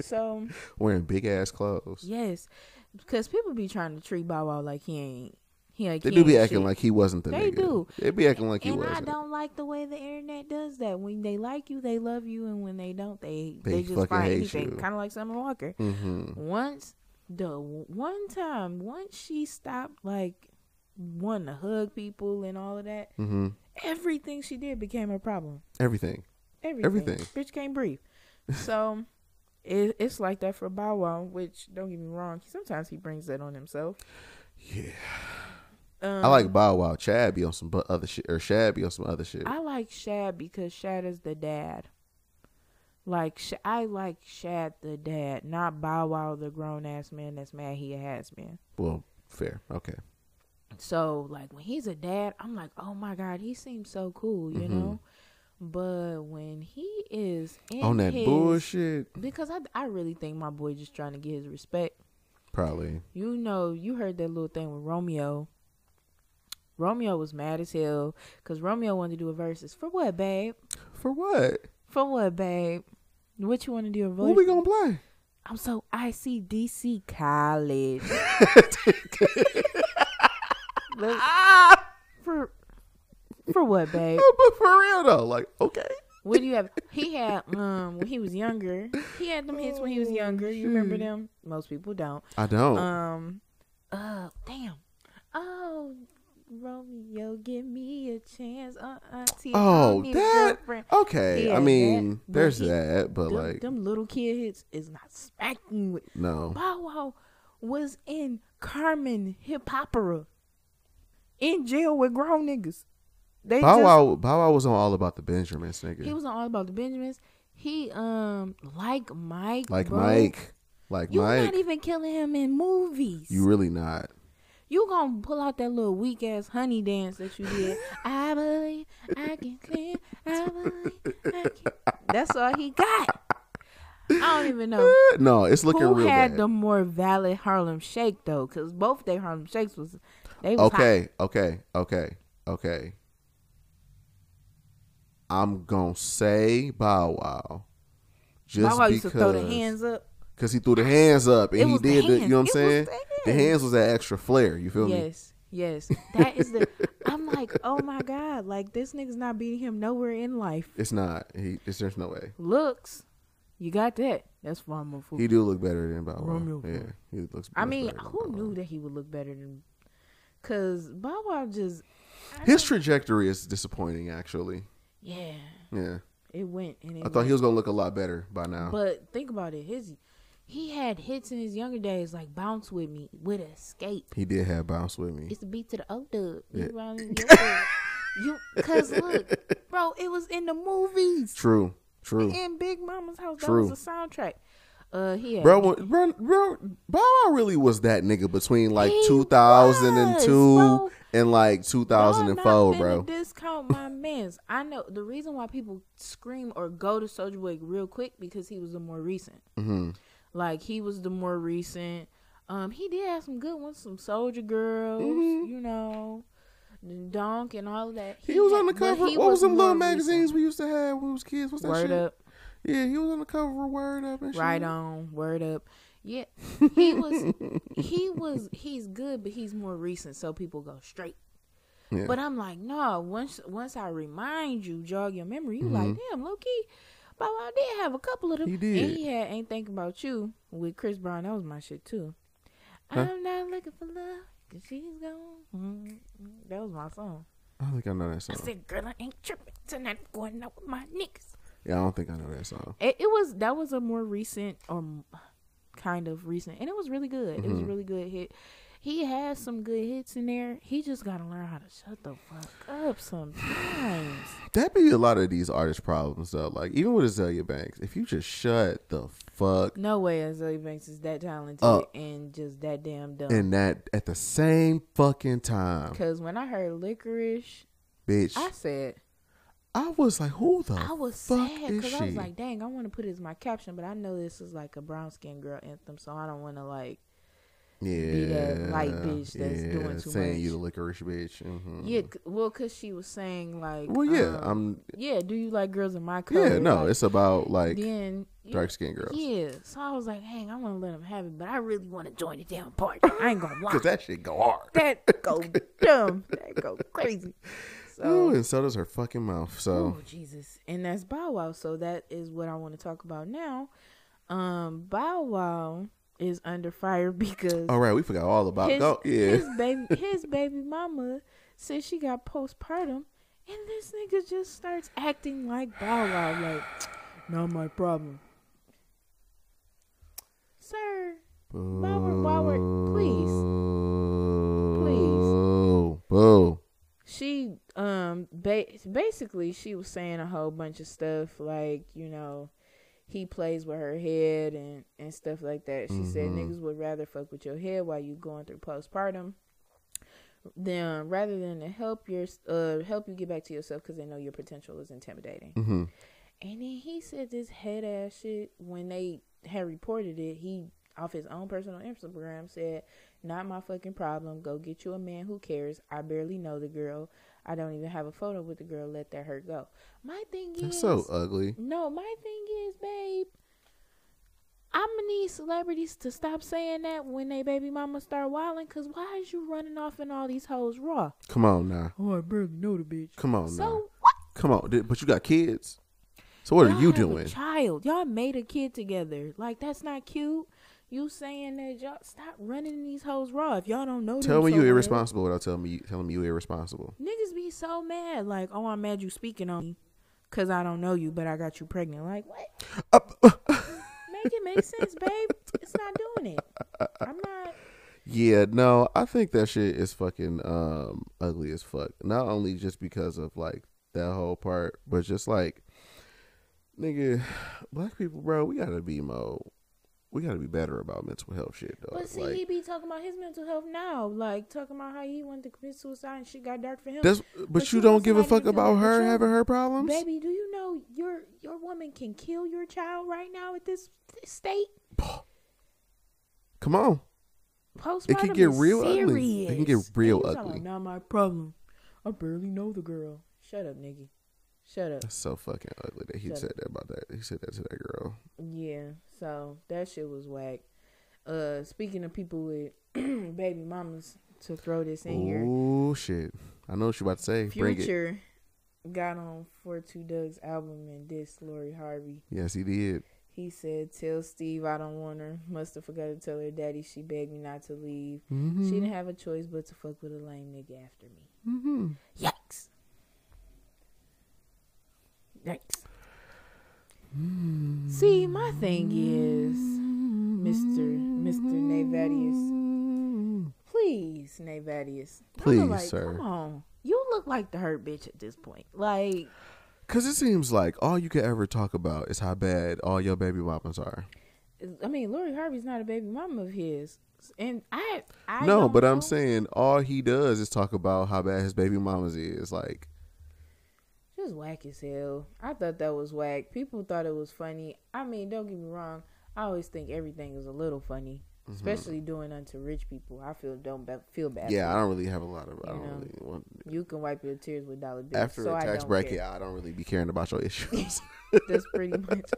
S1: So
S2: Wearing big ass clothes.
S1: yes, because people be trying to treat Bow Wow like he ain't. He like
S2: They
S1: he
S2: do be acting
S1: shit.
S2: like he wasn't the
S1: They
S2: nigga.
S1: do.
S2: They be acting like he
S1: and I
S2: wasn't.
S1: And I don't like the way the internet does that. When they like you, they love you, and when they don't, they
S2: They
S1: they, just
S2: fucking
S1: find
S2: hate
S1: anything.
S2: you.
S1: Kind of like Summer Walker.
S2: hmm
S1: Once the one time once she stopped like wanting to hug people and all of that,
S2: hmm
S1: everything she did became a problem.
S2: Everything.
S1: Everything.
S2: Everything.
S1: Bitch can't breathe. So it, it's like that for Bow Wow, which don't get me wrong, sometimes he brings that on himself.
S2: Yeah.
S1: Um,
S2: I like Bow Wow. Chad be on some other shit, or Shad be on some other shit.
S1: I like Shad because Shad is the dad. Like Sh- I like Shad the dad, not Bow Wow the grown ass man that's mad he has been.
S2: well, fair. Okay.
S1: So like when he's a dad, I'm like, oh my god, he seems so cool, you
S2: Mhm.
S1: know. But when he is in
S2: on that
S1: his-
S2: bullshit,
S1: because I I really think my boy just trying to get his respect.
S2: probably.
S1: You know, you heard that little thing with Romeo. Romeo was mad as hell because Romeo wanted to do a verses for what, babe?
S2: For what?
S1: For what, babe? What you want to do a
S2: verse?
S1: What
S2: we gonna play?
S1: I'm so ICDC college. Look, for for what, babe?
S2: but for real though, like okay.
S1: What do you have? He had um when he was younger. He had them hits when he was younger. You remember them? Most people don't.
S2: I don't.
S1: Um, uh, damn. Oh, Romeo, give me a chance. Uh, uh, see,
S2: oh,
S1: don't need a
S2: that okay.
S1: Yeah,
S2: I mean,
S1: that,
S2: there's
S1: he-
S2: that, but
S1: them,
S2: like
S1: them little kid hits is not smacking with.
S2: no.
S1: Bow Wow was in Carmen Hip Hopera in jail with grown niggas. They
S2: Bow
S1: just,
S2: Wow, Bow Wow was on all about the Benjamins, nigga.
S1: He was on all about the Benjamins. He um like Mike,
S2: like
S1: bro.
S2: Mike, like
S1: You
S2: Mike.
S1: not even killing him in movies.
S2: you really not.
S1: You gonna pull out that little weak ass honey dance that you did. I believe I can clear. I believe I can. That's all he got. I don't even know
S2: No, it's looking
S1: who
S2: real
S1: had
S2: bad.
S1: the more valid Harlem Shake though, because both their Harlem Shakes was they
S2: okay, okay, okay, okay. I'm gonna say Bow Wow. Just
S1: Bow Wow
S2: because
S1: used to throw the hands up.
S2: Cause he threw the hands up and he
S1: was the
S2: did the, you know what I'm
S1: It
S2: saying?
S1: the hands.
S2: was that extra flair. You feel me?
S1: Yes, yes. That is the. I'm like, oh my god, like this nigga's not beating him nowhere in life.
S2: It's not. He. It's, there's no way.
S1: Looks, you got that. That's motherfucker.
S2: He do look better than Bow Wow. Yeah, he looks.
S1: I mean, who knew that he would look better than? Cause Bow Wow just. I
S2: His trajectory is disappointing. Actually,
S1: yeah,
S2: yeah.
S1: it went and it
S2: I thought
S1: went.
S2: he was gonna look a lot better by now.
S1: But think about it. His he had hits in his younger days like "Bounce with Me" with Xscape.
S2: he did have bounce with me.
S1: It's the beat to the O dub.
S2: Yeah.
S1: You, round your dub. you, cause look, bro, it was in the movies.
S2: True. True.
S1: In Big Momma's house,
S2: True.
S1: that was a soundtrack. Uh, he had,
S2: Bro, bro, bro, Bow Wow really was that nigga between like
S1: He
S2: 2002
S1: was,
S2: and like
S1: Y'all
S2: 2004,
S1: not
S2: bro.
S1: Discount my man's. I know the reason why people scream or go to Soulja Boy real quick because he was the more recent.
S2: hmm
S1: Like he was the more recent. Um, he did have some good ones, some Soulja Girls,
S2: Mhm.
S1: you know, the Donk and all of that.
S2: He, was
S1: had-
S2: on the cover. What was them
S1: more
S2: little
S1: recent.
S2: magazines we used to have when we was kids? What's that
S1: Word
S2: shit?
S1: up,
S2: Yeah, he was on the cover of Word Up and shit.
S1: right on, word up. Yeah, he was, he was, he's good, but he's more recent, so people go straight.
S2: Yeah.
S1: But I'm like, no. Once once I remind you, jog your memory, you like, damn, low key. But I did have a couple of them.
S2: Mm-hmm. He
S1: And
S2: did.
S1: he had ain't thinking about you with Chris Brown. That was my shit too.
S2: Huh?
S1: I'm not looking for love, cause she's gone. Mm, That was my song.
S2: I think I know that song.
S1: I said, girl, I ain't tripping tonight. I'm going out with my niggas.
S2: Yeah, I don't think I know that song.
S1: It, it was that was a more recent or m- kind of recent, and it was really good. It was a
S2: Mhm.
S1: really good hit. He has some good hits in there. He just gotta learn how to shut the fuck up sometimes.
S2: That be a lot of these artist problems though. Like even with Azealia Banks, if you just shut the fuck
S1: No way Azealia Banks is that talented
S2: Uh,
S1: and just that damn dumb.
S2: and that at the same fucking time,
S1: Because when I heard licorice,
S2: bitch,
S1: I said
S2: I was like, who the
S1: I was
S2: fuck
S1: sad because I was like, dang, I want to put it as my caption, but I know this is like a brown skinned girl anthem, so I don't want to like,
S2: yeah, be
S1: that light bitch that's
S2: yeah,
S1: doing too
S2: saying
S1: much.
S2: you the licorice bitch. hmm
S1: yeah, well, because she was saying like,
S2: Well, yeah,
S1: um,
S2: I'm.
S1: yeah, do you like girls in my color?
S2: Yeah, no,
S1: Like,
S2: it's about like
S1: then
S2: dark skinned girls.
S1: Yeah, so I was like, hang, I want to let them have it, but I really want to join the damn party. I ain't gonna lie,
S2: Cause that shit go hard.
S1: that go dumb, that go crazy. So.
S2: Ooh, and so does her fucking mouth. So
S1: Oh Jesus! And that's Bow Wow. So that is what I want to talk about now. Um, Bow Wow is under fire because
S2: All right, we forgot all about.
S1: his,
S2: Go, yeah.
S1: his baby his baby mama said she got postpartum and this nigga just starts acting like Bow Wow like not my problem. Sir, Robert, Robert, please.
S2: Boo. Boo.
S1: she um ba- basically she was saying a whole bunch of stuff like, you know, he plays with her head and and stuff like that. She said
S2: Mhm.
S1: niggas would rather fuck with your head while you going through postpartum. Then rather than to help your uh help you get back to yourself because they know your potential is intimidating.
S2: hmm
S1: And then he said this head ass shit when they had reported it. He off his own personal Instagram said, "Not my fucking problem. Go get you a man who cares. I barely know the girl. I don't even have a photo with the girl. Let that hurt go." My thing
S2: That's
S1: is,
S2: so ugly.
S1: no, my thing is, babe. I'm gonna need celebrities to stop saying that when they baby mama start wilding. Cause why is you running off in all these hoes raw?
S2: Come on now.
S1: Oh, I barely know the bitch.
S2: Come on now.
S1: So
S2: now.
S1: what?
S2: Come on. But you got kids. So what
S1: Y'all
S2: are you
S1: have a
S2: doing?
S1: child, y'all made a kid together. Like that's not cute. You saying that y'all stop running these hoes raw if y'all don't know.
S2: Tell me
S1: so
S2: you irresponsible without telling me telling me you irresponsible.
S1: Niggas be so mad. Like, oh, I'm mad you speaking on me because I don't know you, but I got you pregnant. Like, what? Make it make sense, babe. It's not doing it. I'm not.
S2: Yeah, no, I think that shit is fucking um ugly as fuck. Not only just because of like that whole part, but just like nigga, black people, bro, we gotta be more we gotta be better about mental health shit, though.
S1: But see,
S2: like,
S1: he be talking about his mental health now, like talking about how he wanted to commit suicide and shit got dark for him.
S2: that's but,
S1: but
S2: you
S1: you
S2: don't give a fuck about her
S1: you're-
S2: having her problems?
S1: Baby, do you know your your woman can kill your child right now at this, this state?
S2: Come on.
S1: Postpartum it
S2: can get real ugly. It can get real
S1: you
S2: ugly.
S1: Not my problem. I barely know the girl. Shut up, nigga. Shut up.
S2: That's so fucking ugly that he
S1: Shut
S2: said that about that. He said that to that girl.
S1: Yeah, so that shit was whack. Uh, speaking of people with baby mamas, to throw this in here,
S2: Oh shit. I know what you about to say. Bring it.
S1: Future got on for Two Doug's album and dissed Lori Harvey.
S2: Yes, he did.
S1: He said, "Tell Steve I don't want her. Must have forgot to tell her daddy she begged me not to leave.
S2: Mm-hmm.
S1: She didn't have a choice but to fuck with a lame nigga after me.
S2: Mm-hmm.
S1: Yikes! Yikes! See, my thing is, Mister Mister Nayvadius, please, Nayvadius,
S2: Please,
S1: like,
S2: sir.
S1: Come on, you look like the hurt bitch at this point. Like,
S2: Cause it seems like all you could ever talk about is how bad all your baby mamas are.
S1: I mean, Lori Harvey's not a baby mama of his, and I, I
S2: no, but I'm saying all he does is talk about how bad his baby mamas is. Like,
S1: just whack as hell. I thought that was whack. People thought it was funny. I mean, don't get me wrong. I always think everything is a little funny, especially doing unto rich people. I feel don't ba- feel bad.
S2: Mm-hmm. yeah, I don't really have a lot of. I
S1: You
S2: don't
S1: know.
S2: really want.
S1: you. You can wipe your tears with dollar bills.
S2: After
S1: so
S2: a
S1: I
S2: tax
S1: don't
S2: bracket,
S1: care.
S2: I don't really be caring about your issues.
S1: That's pretty much.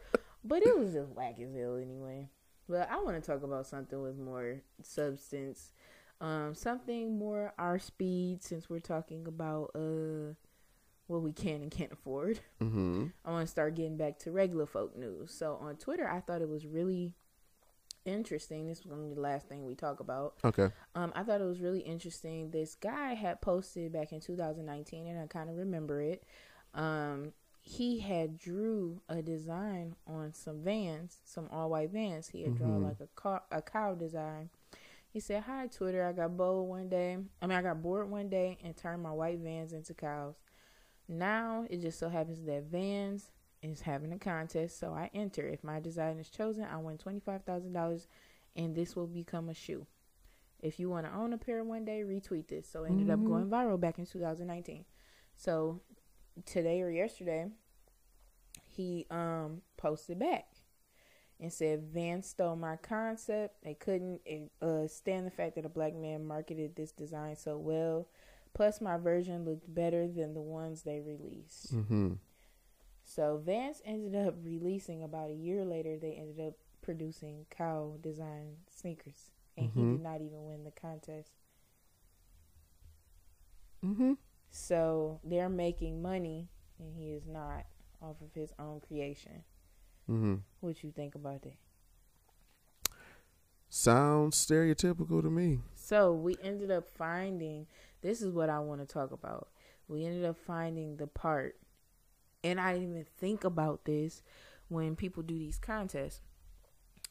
S1: But it was just whack as hell anyway. But I want to talk about something with more substance, um, something more our speed since we're talking about uh what we can and can't afford.
S2: mm-hmm.
S1: I want to start getting back to regular folk news. So on Twitter, I thought it was really interesting. This was going to be the last thing we talk about.
S2: Okay.
S1: Um, I thought it was really interesting. This guy had posted back in 2019, and I kind of remember it. Um, he had drew a design on some vans, some all white vans. He had drawn
S2: Mhm.
S1: like a car, a cow design. He said, "Hi Twitter, I got bold one day. I mean, I got bored one day and turned my white vans into cows. Now it just so happens that Vans is having a contest, so I enter. If my design is chosen, I win twenty five thousand dollars, and this will become a shoe. If you want to own a pair one day, retweet this. So it ended up
S2: Mhm.
S1: going viral back in 2019. So today or yesterday, he um posted back and said Van stole my concept. They couldn't uh, stand the fact that a black man marketed this design so well. Plus, my version looked better than the ones they released.
S2: Mm-hmm.
S1: So Vans ended up releasing about a year later. They ended up producing cow design sneakers, and he
S2: Mhm.
S1: did not even win the contest.
S2: Mm-hmm.
S1: So they're making money, and he is not off of his own creation.
S2: Mm-hmm.
S1: What you think about that?
S2: Sounds stereotypical to me.
S1: So we ended up finding this is what I want to talk about. We ended up finding the part, and I didn't even think about this when people do these contests.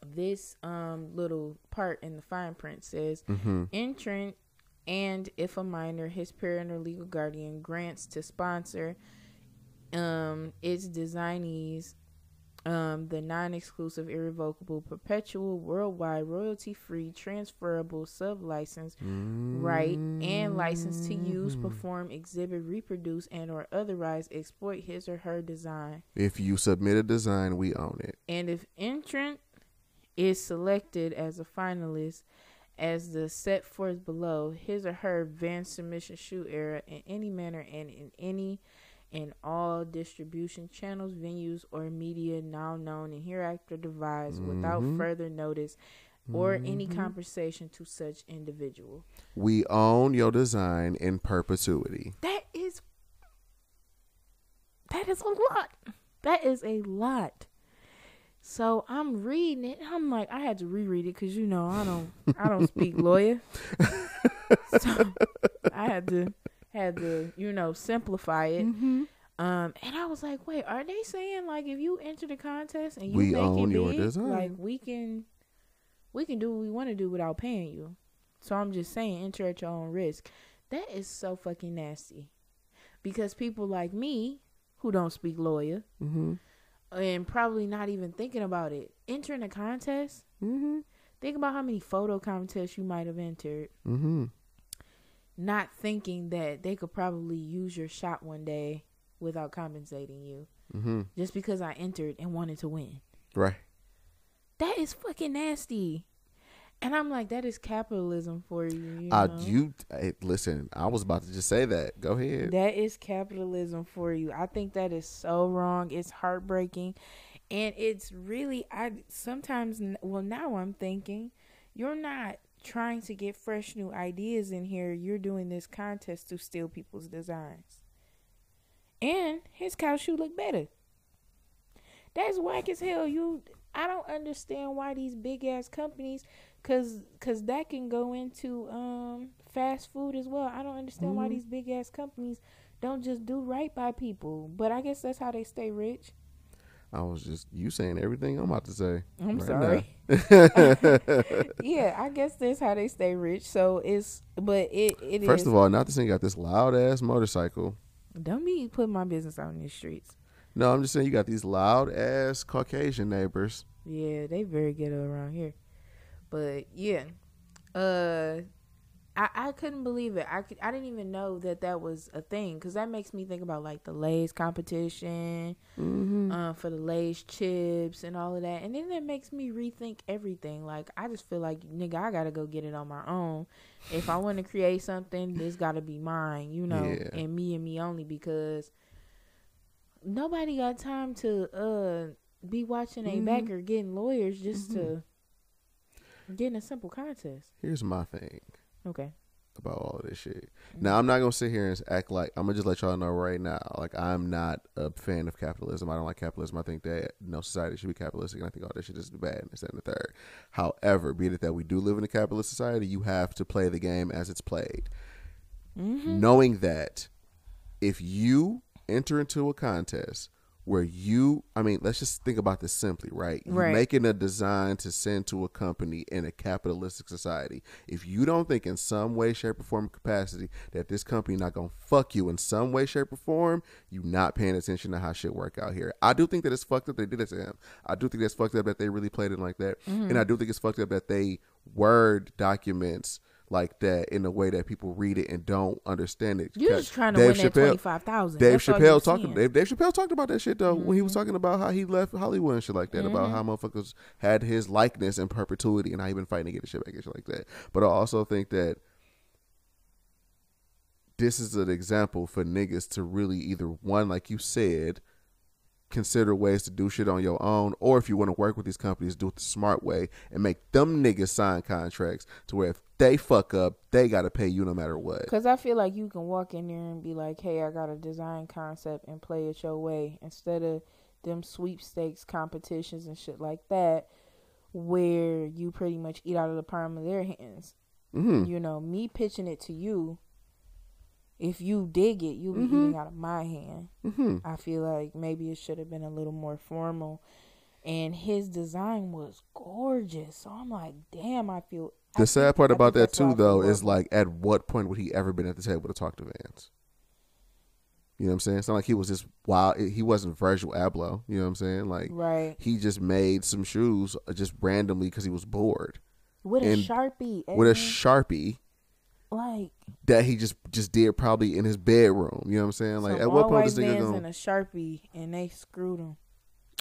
S1: This um little part in the fine print says
S2: Mm-hmm.
S1: entrant and if a minor his parent or legal guardian grants to sponsor um its designees um the non-exclusive irrevocable perpetual worldwide royalty-free transferable sub-license right and license to use perform exhibit reproduce and or otherwise exploit his or her design
S2: If you submit a design, we own it.
S1: and if entrant is selected as a finalist as the set forth below, his or her advanced submission shoe era in any manner and in any and all distribution channels, venues, or media now known and hereafter devised without
S2: Mhm.
S1: further notice or any compensation to such individual.
S2: We own your design in perpetuity.
S1: That is that is a lot. That is a lot. So I'm reading it. I'm like, I had to reread it because you know I don't, I don't speak lawyer. so I had to, had to, you know, simplify it.
S2: Mm-hmm.
S1: Um, and I was like, wait, are they saying like if you enter the contest and you
S2: We
S1: make
S2: own
S1: it
S2: your
S1: big,
S2: design.
S1: like we can, we can do what we want to do without paying you. So I'm just saying, enter at your own risk. That is so fucking nasty, because people like me who don't speak lawyer
S2: Mm-hmm.
S1: and probably not even thinking about it, entering a contest.
S2: Mm-hmm.
S1: Think about how many photo contests you might have entered,
S2: Mm-hmm.
S1: Not thinking that they could probably use your shot one day without compensating you
S2: Mm-hmm.
S1: just because I entered and wanted to win.
S2: Right.
S1: That is fucking nasty. And I'm like, that is capitalism for you. you
S2: Uh, you hey, listen. I was about to just say that. Go ahead.
S1: That is capitalism for you. I think that is so wrong. It's heartbreaking. And it's really I sometimes well now I'm thinking you're not trying to get fresh new ideas in here. You're doing this contest to steal people's designs. And his cow shoe look better. That's whack as hell. You I don't understand why these big ass companies cuz cuz that can go into um fast food as well. I don't understand why
S2: Mhm.
S1: these big ass companies don't just do right by people. But I guess that's how they stay rich.
S2: I was just you saying everything I'm about to say.
S1: I'm
S2: right
S1: sorry. yeah, I guess that's how they stay rich. So it's but it it is.
S2: First of all, not this thing got this loud ass motorcycle.
S1: don't be putting my business out in the streets.
S2: No, I'm just saying you got these loud ass Caucasian neighbors.
S1: Yeah, they very ghetto around here. But yeah, uh, I I couldn't believe it. I could, I didn't even know that that was a thing because that makes me think about like the Lay's competition,
S2: Mm-hmm.
S1: uh, for the Lay's chips and all of that, and then that makes me rethink everything. Like I just feel like nigga, I gotta go get it on my own. If I want to create something, this gotta be mine, you know,
S2: Yeah.
S1: and me and me only because nobody got time to uh be watching a
S2: Mhm.
S1: backer getting lawyers just
S2: Mhm.
S1: to get in a simple contest.
S2: Here's my thing
S1: Okay.
S2: about all of this shit.
S1: Mm-hmm.
S2: Now I'm not gonna sit here and act like I'm gonna just let y'all know right now. Like I'm not a fan of capitalism. I don't like capitalism. I think that no society should be capitalistic, and I think all this shit is bad and that, and the third. However, be it that we do live in a capitalist society, you have to play the game as it's played,
S1: Mm-hmm.
S2: knowing that if you enter into a contest where you I mean, let's just think about this simply, right? You're making a design to send to a company in a capitalistic society. If you don't think in some way, shape, or form capacity that this company not gonna fuck you in some way, shape, or form, you not paying attention to how shit work out here. I do think that it's fucked up they did it to him. I do think that's fucked up that they really played it like that.
S1: Mm-hmm.
S2: And I do think it's fucked up that they word documents like that in a way that people read it and don't understand it.
S1: You're just trying to
S2: Dave
S1: win that twenty five thousand.
S2: Dave Chappelle talked. Dave, Dave Chappelle talked about that shit though when he
S1: Mm-hmm.
S2: was talking about how he left Hollywood and shit like that. About how motherfuckers had his likeness in perpetuity and how he been fighting to get his shit back and shit like that. But I also think that this is an example for niggas to really either one, like you said, consider ways to do shit on your own, or if you want to work with these companies, do it the smart way and make them niggas sign contracts to where if they fuck up, they gotta pay you no matter what.
S1: Because I feel like you can walk in there and be like, hey, I got a design concept and play it your way instead of them sweepstakes competitions and shit like that where you pretty much eat out of the palm of their hands.
S2: hmm
S1: You know, me pitching it to you, if you dig it, you'll be
S2: Mhm.
S1: eating out of my hand.
S2: hmm
S1: I feel like maybe it should have been a little more formal. And his design was gorgeous. So I'm like, damn, I feel. I
S2: The sad
S1: think-
S2: part
S1: I
S2: about that too, though, is like, at what point would he ever been at the table to talk to Vans? You know what I'm saying? It's not like he was just wild. He wasn't Virgil Abloh. You know what I'm saying? Like
S1: right
S2: he just made some shoes just randomly because he was bored
S1: with a sharpie,
S2: with a sharpie
S1: like
S2: that he just just did probably in his bedroom. You know what I'm saying? Like at what point this nigga gonna
S1: and a sharpie, and they screwed him.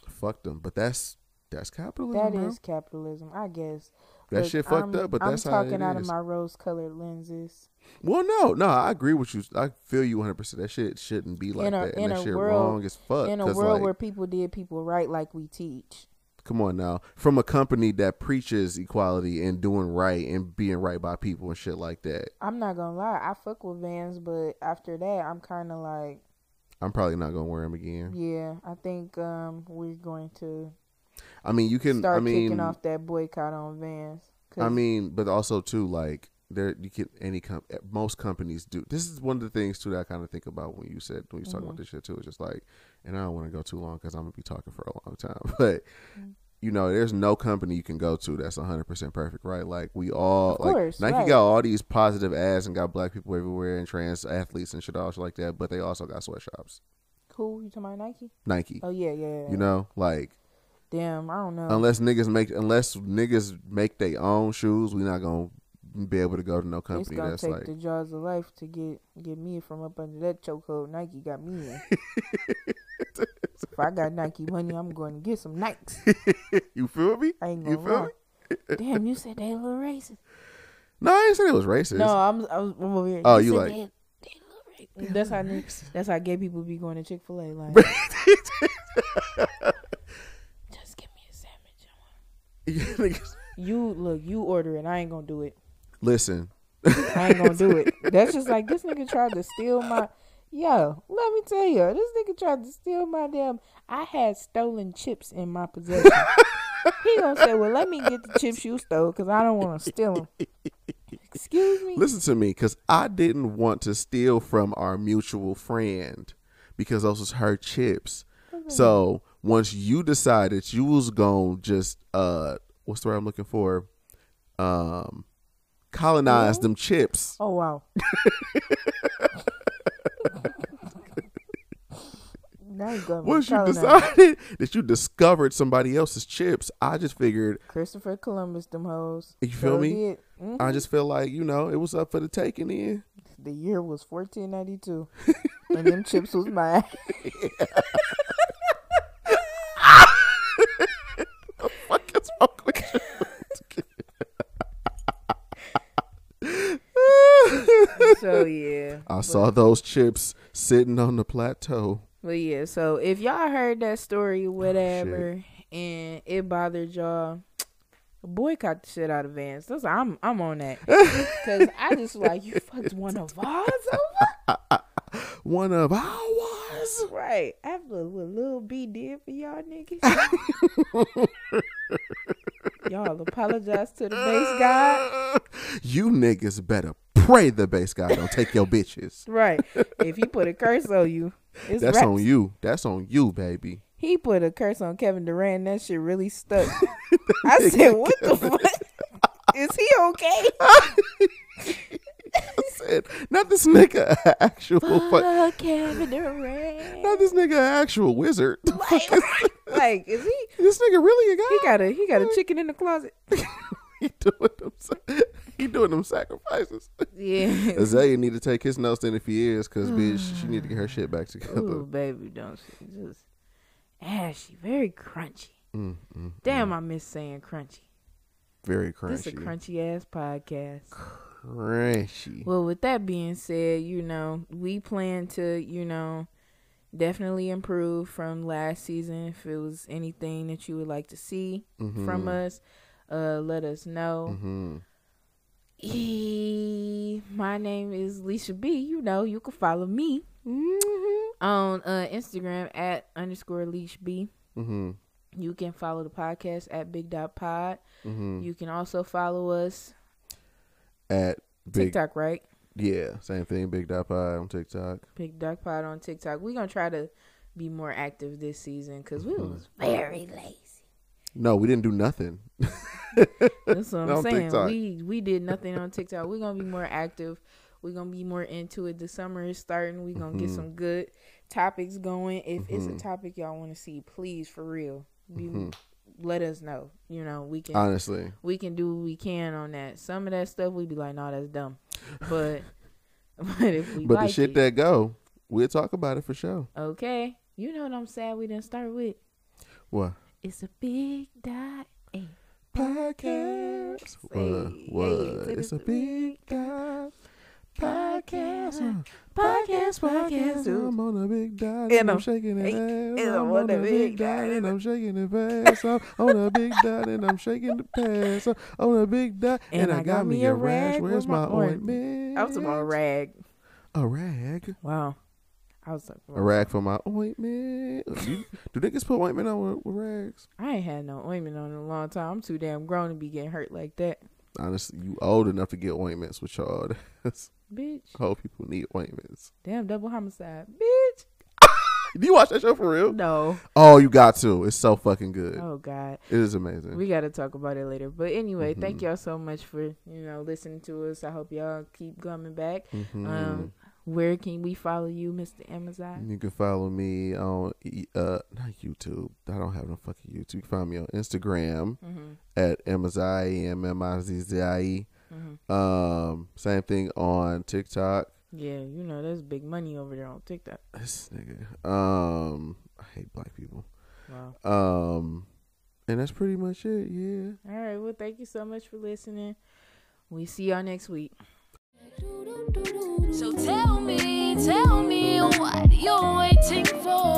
S2: fuck them? But that's that's capitalism,
S1: That
S2: bro.
S1: is capitalism, I guess.
S2: that
S1: But
S2: shit fucked
S1: I'm-
S2: up. But
S1: I'm
S2: that's how
S1: talking out of my rose-colored lenses.
S2: Well, no, no, I agree with you. I feel you 100. percent That shit shouldn't be like
S1: In a-
S2: that. And
S1: in
S2: that
S1: a
S2: shit
S1: world-
S2: wrong as fuck.
S1: In a world
S2: like,
S1: where people did people right, like we teach.
S2: Come on now, from a company that preaches equality and doing right and being right by people and shit like that,
S1: I'm not gonna lie, I fuck with Vans, but after that, I'm kind of like,
S2: I'm probably not gonna wear them again.
S1: yeah, I think um we're going to
S2: I mean, you can.
S1: start
S2: I mean,
S1: kicking off that boycott on Vans.
S2: I mean, but also too, like there, you can any com- most companies do. This is one of the things too that I kind of think about when you said when you talking
S1: Mhm.
S2: about this shit too. It's just like, and I don't want to go too long because I'm gonna be talking for a long time, but. You know, there's no company you can go to that's 100% perfect, right? Like we all,
S1: Of
S2: like
S1: course,
S2: Nike
S1: right.
S2: got all these positive ads and got black people everywhere and trans athletes and shit all shit like that, but they also got sweatshops.
S1: cool. You talking about Nike?
S2: Nike,
S1: Oh yeah, yeah. yeah.
S2: you know, like
S1: damn, I don't know.
S2: unless niggas make unless niggas make their own shoes, we not gonna be able to go to no
S1: it's
S2: company
S1: gonna
S2: that's
S1: take
S2: like
S1: the jaws of life to get get me from up under that chokehold Nike got me in. if I got Nike money, I'm going to get some Nikes.
S2: you feel me?
S1: I ain't
S2: You
S1: gonna
S2: feel
S1: lie.
S2: me?
S1: Damn, you said they a little racist.
S2: No, I ain't saying it was racist.
S1: No, I'm, I was I'm over here.
S2: Oh, you
S1: said
S2: like-
S1: they, they a little racist. That's how ni- that's how gay people be going to Chick Fil A. Like, just give me a sandwich. You look, you order it. I ain't gonna do it.
S2: Listen,
S1: I ain't gonna do it. That's just like this nigga tried to steal my. Yo, let me tell you, this nigga tried to steal my damn. I had stolen chips in my possession. he gonna say, "Well, let me get the chips you stole because I don't want to steal them." Excuse me.
S2: listen to me, because I didn't want to steal from our mutual friend because those was her chips. So once you decided you was gonna just uh, what's the word I'm looking for? Um, colonize
S1: Steal?
S2: them chips.
S1: Oh wow.
S2: Once you
S1: colonized.
S2: decided that you discovered somebody else's chips, I just figured
S1: Christopher Columbus, them hoes.
S2: You feel me?
S1: Mhm.
S2: I just feel like you know it was up for the taking. In
S1: the year was 1492, and them chips was mine.
S2: fuck is wrong with you?
S1: so yeah.
S2: I saw those chips sitting on the plateau.
S1: But yeah, so if y'all heard that story,
S2: Oh,
S1: whatever, and it bothered y'all, boycott the shit out of Vans. That's I'm I'm on that because I just like you fucked one of ours over,
S2: One of ours.
S1: right? After what Lil B did for y'all niggas, y'all apologize to the base god,
S2: You niggas better pray the bass guy don't take your bitches.
S1: right? If he put a curse on you, it's
S2: That's
S1: raps.
S2: on you. That's on you, baby.
S1: He put a curse on Kevin Durant. That shit really stuck. I said, "What the fuck? Is he okay?"
S2: I said, not this nigga, a actual fuck.
S1: Kevin Durant.
S2: Not this nigga, actual wizard.
S1: like, like, is he?
S2: this nigga really a guy?
S1: He got a he got a chicken in the closet.
S2: he doing them. He doing them sacrifices.
S1: Yeah.
S2: Azealia need to take his notes in if he is, cause bitch, she need to get her shit back together.
S1: Ooh, baby, don't she just ashy, very crunchy.
S2: Mm, mm,
S1: Damn, I miss saying crunchy.
S2: very crunchy.
S1: This a
S2: crunchy.
S1: crunchy ass podcast.
S2: Crunchy.
S1: Well, with that being said, you know, we plan to, you know, definitely improve from last season. If it was anything that you would like to see from us, uh, let us know.
S2: Mm-hmm.
S1: E- my name is Leisha B. You know, you can follow me
S2: Mm-hmm.
S1: on uh, Instagram at underscore Leash B.
S2: Mm-hmm.
S1: You can follow the podcast at Big Dot Pod.
S2: hmm
S1: You can also follow us
S2: At big,
S1: TikTok, right?
S2: yeah, same thing. Big Dot Pod on TikTok.
S1: Big Dot Pod on TikTok. We're gonna try to be more active this season because we
S2: Mhm.
S1: was very lazy.
S2: No, we didn't do nothing.
S1: That's what I'm saying.
S2: TikTok.
S1: We we did nothing on TikTok. We're gonna be more active. We're gonna be more into it. The summer is starting. We're gonna get
S2: Mhm.
S1: some good topics going. If it's a
S2: Mhm.
S1: topic y'all want to see, please for real, be. Let us know. You know, we can
S2: Honestly,
S1: we can do what we can on that. Some of that stuff we'd be like, no, that's dumb. But but if we
S2: but
S1: like
S2: the shit
S1: it,
S2: that go, we'll talk about it for sure.
S1: okay. You know what I'm sad we didn't start with.
S2: What
S1: It's a big dot. Hey.
S2: podcast? What? What? It's a big dot podcast. Mm.
S1: Podcast, podcast,
S2: I'm on a big dot
S1: And
S2: I'm shaking it ass. I'm on a big dot and I'm shaking it fast. I'm on a big dot and I'm shaking the pass. I'm on a big dot and, I got me a rash.
S1: with
S2: Where's my
S1: ointment. I was about a rag.
S2: A rag.
S1: Wow. I was about
S2: A rag for my ointment. Do niggas put ointment on with, with rags?
S1: I ain't had no ointment on in a long time. I'm too damn grown to be getting hurt like that.
S2: Honestly, you old enough to get ointments with y'all. That's
S1: Bitch.
S2: how people need ointments.
S1: Damn double homicide. Bitch.
S2: Do you watch that show for real?
S1: No.
S2: Oh, you got to. It's so fucking good.
S1: Oh God.
S2: It is amazing.
S1: We gotta talk about it later. But anyway, thank
S2: Mhm.
S1: y'all so much for, you know, listening to us. I hope y'all keep coming back.
S2: Mhm.
S1: Um where can we follow you, Mr. Amazon?
S2: you can follow me on uh not YouTube. I don't have no fucking YouTube. You can find me on Instagram
S1: Mm-hmm.
S2: at Mzai M M I Z Z I E.
S1: Mm-hmm.
S2: Um, same thing on TikTok.
S1: Yeah, you know, there's big money over there on TikTok.
S2: This nigga. Um, I hate black people.
S1: Wow.
S2: Um, and that's pretty much it. Yeah.
S1: All right. Well, thank you so much for listening. We see y'all next week.
S3: So tell me, tell me what you're waiting for.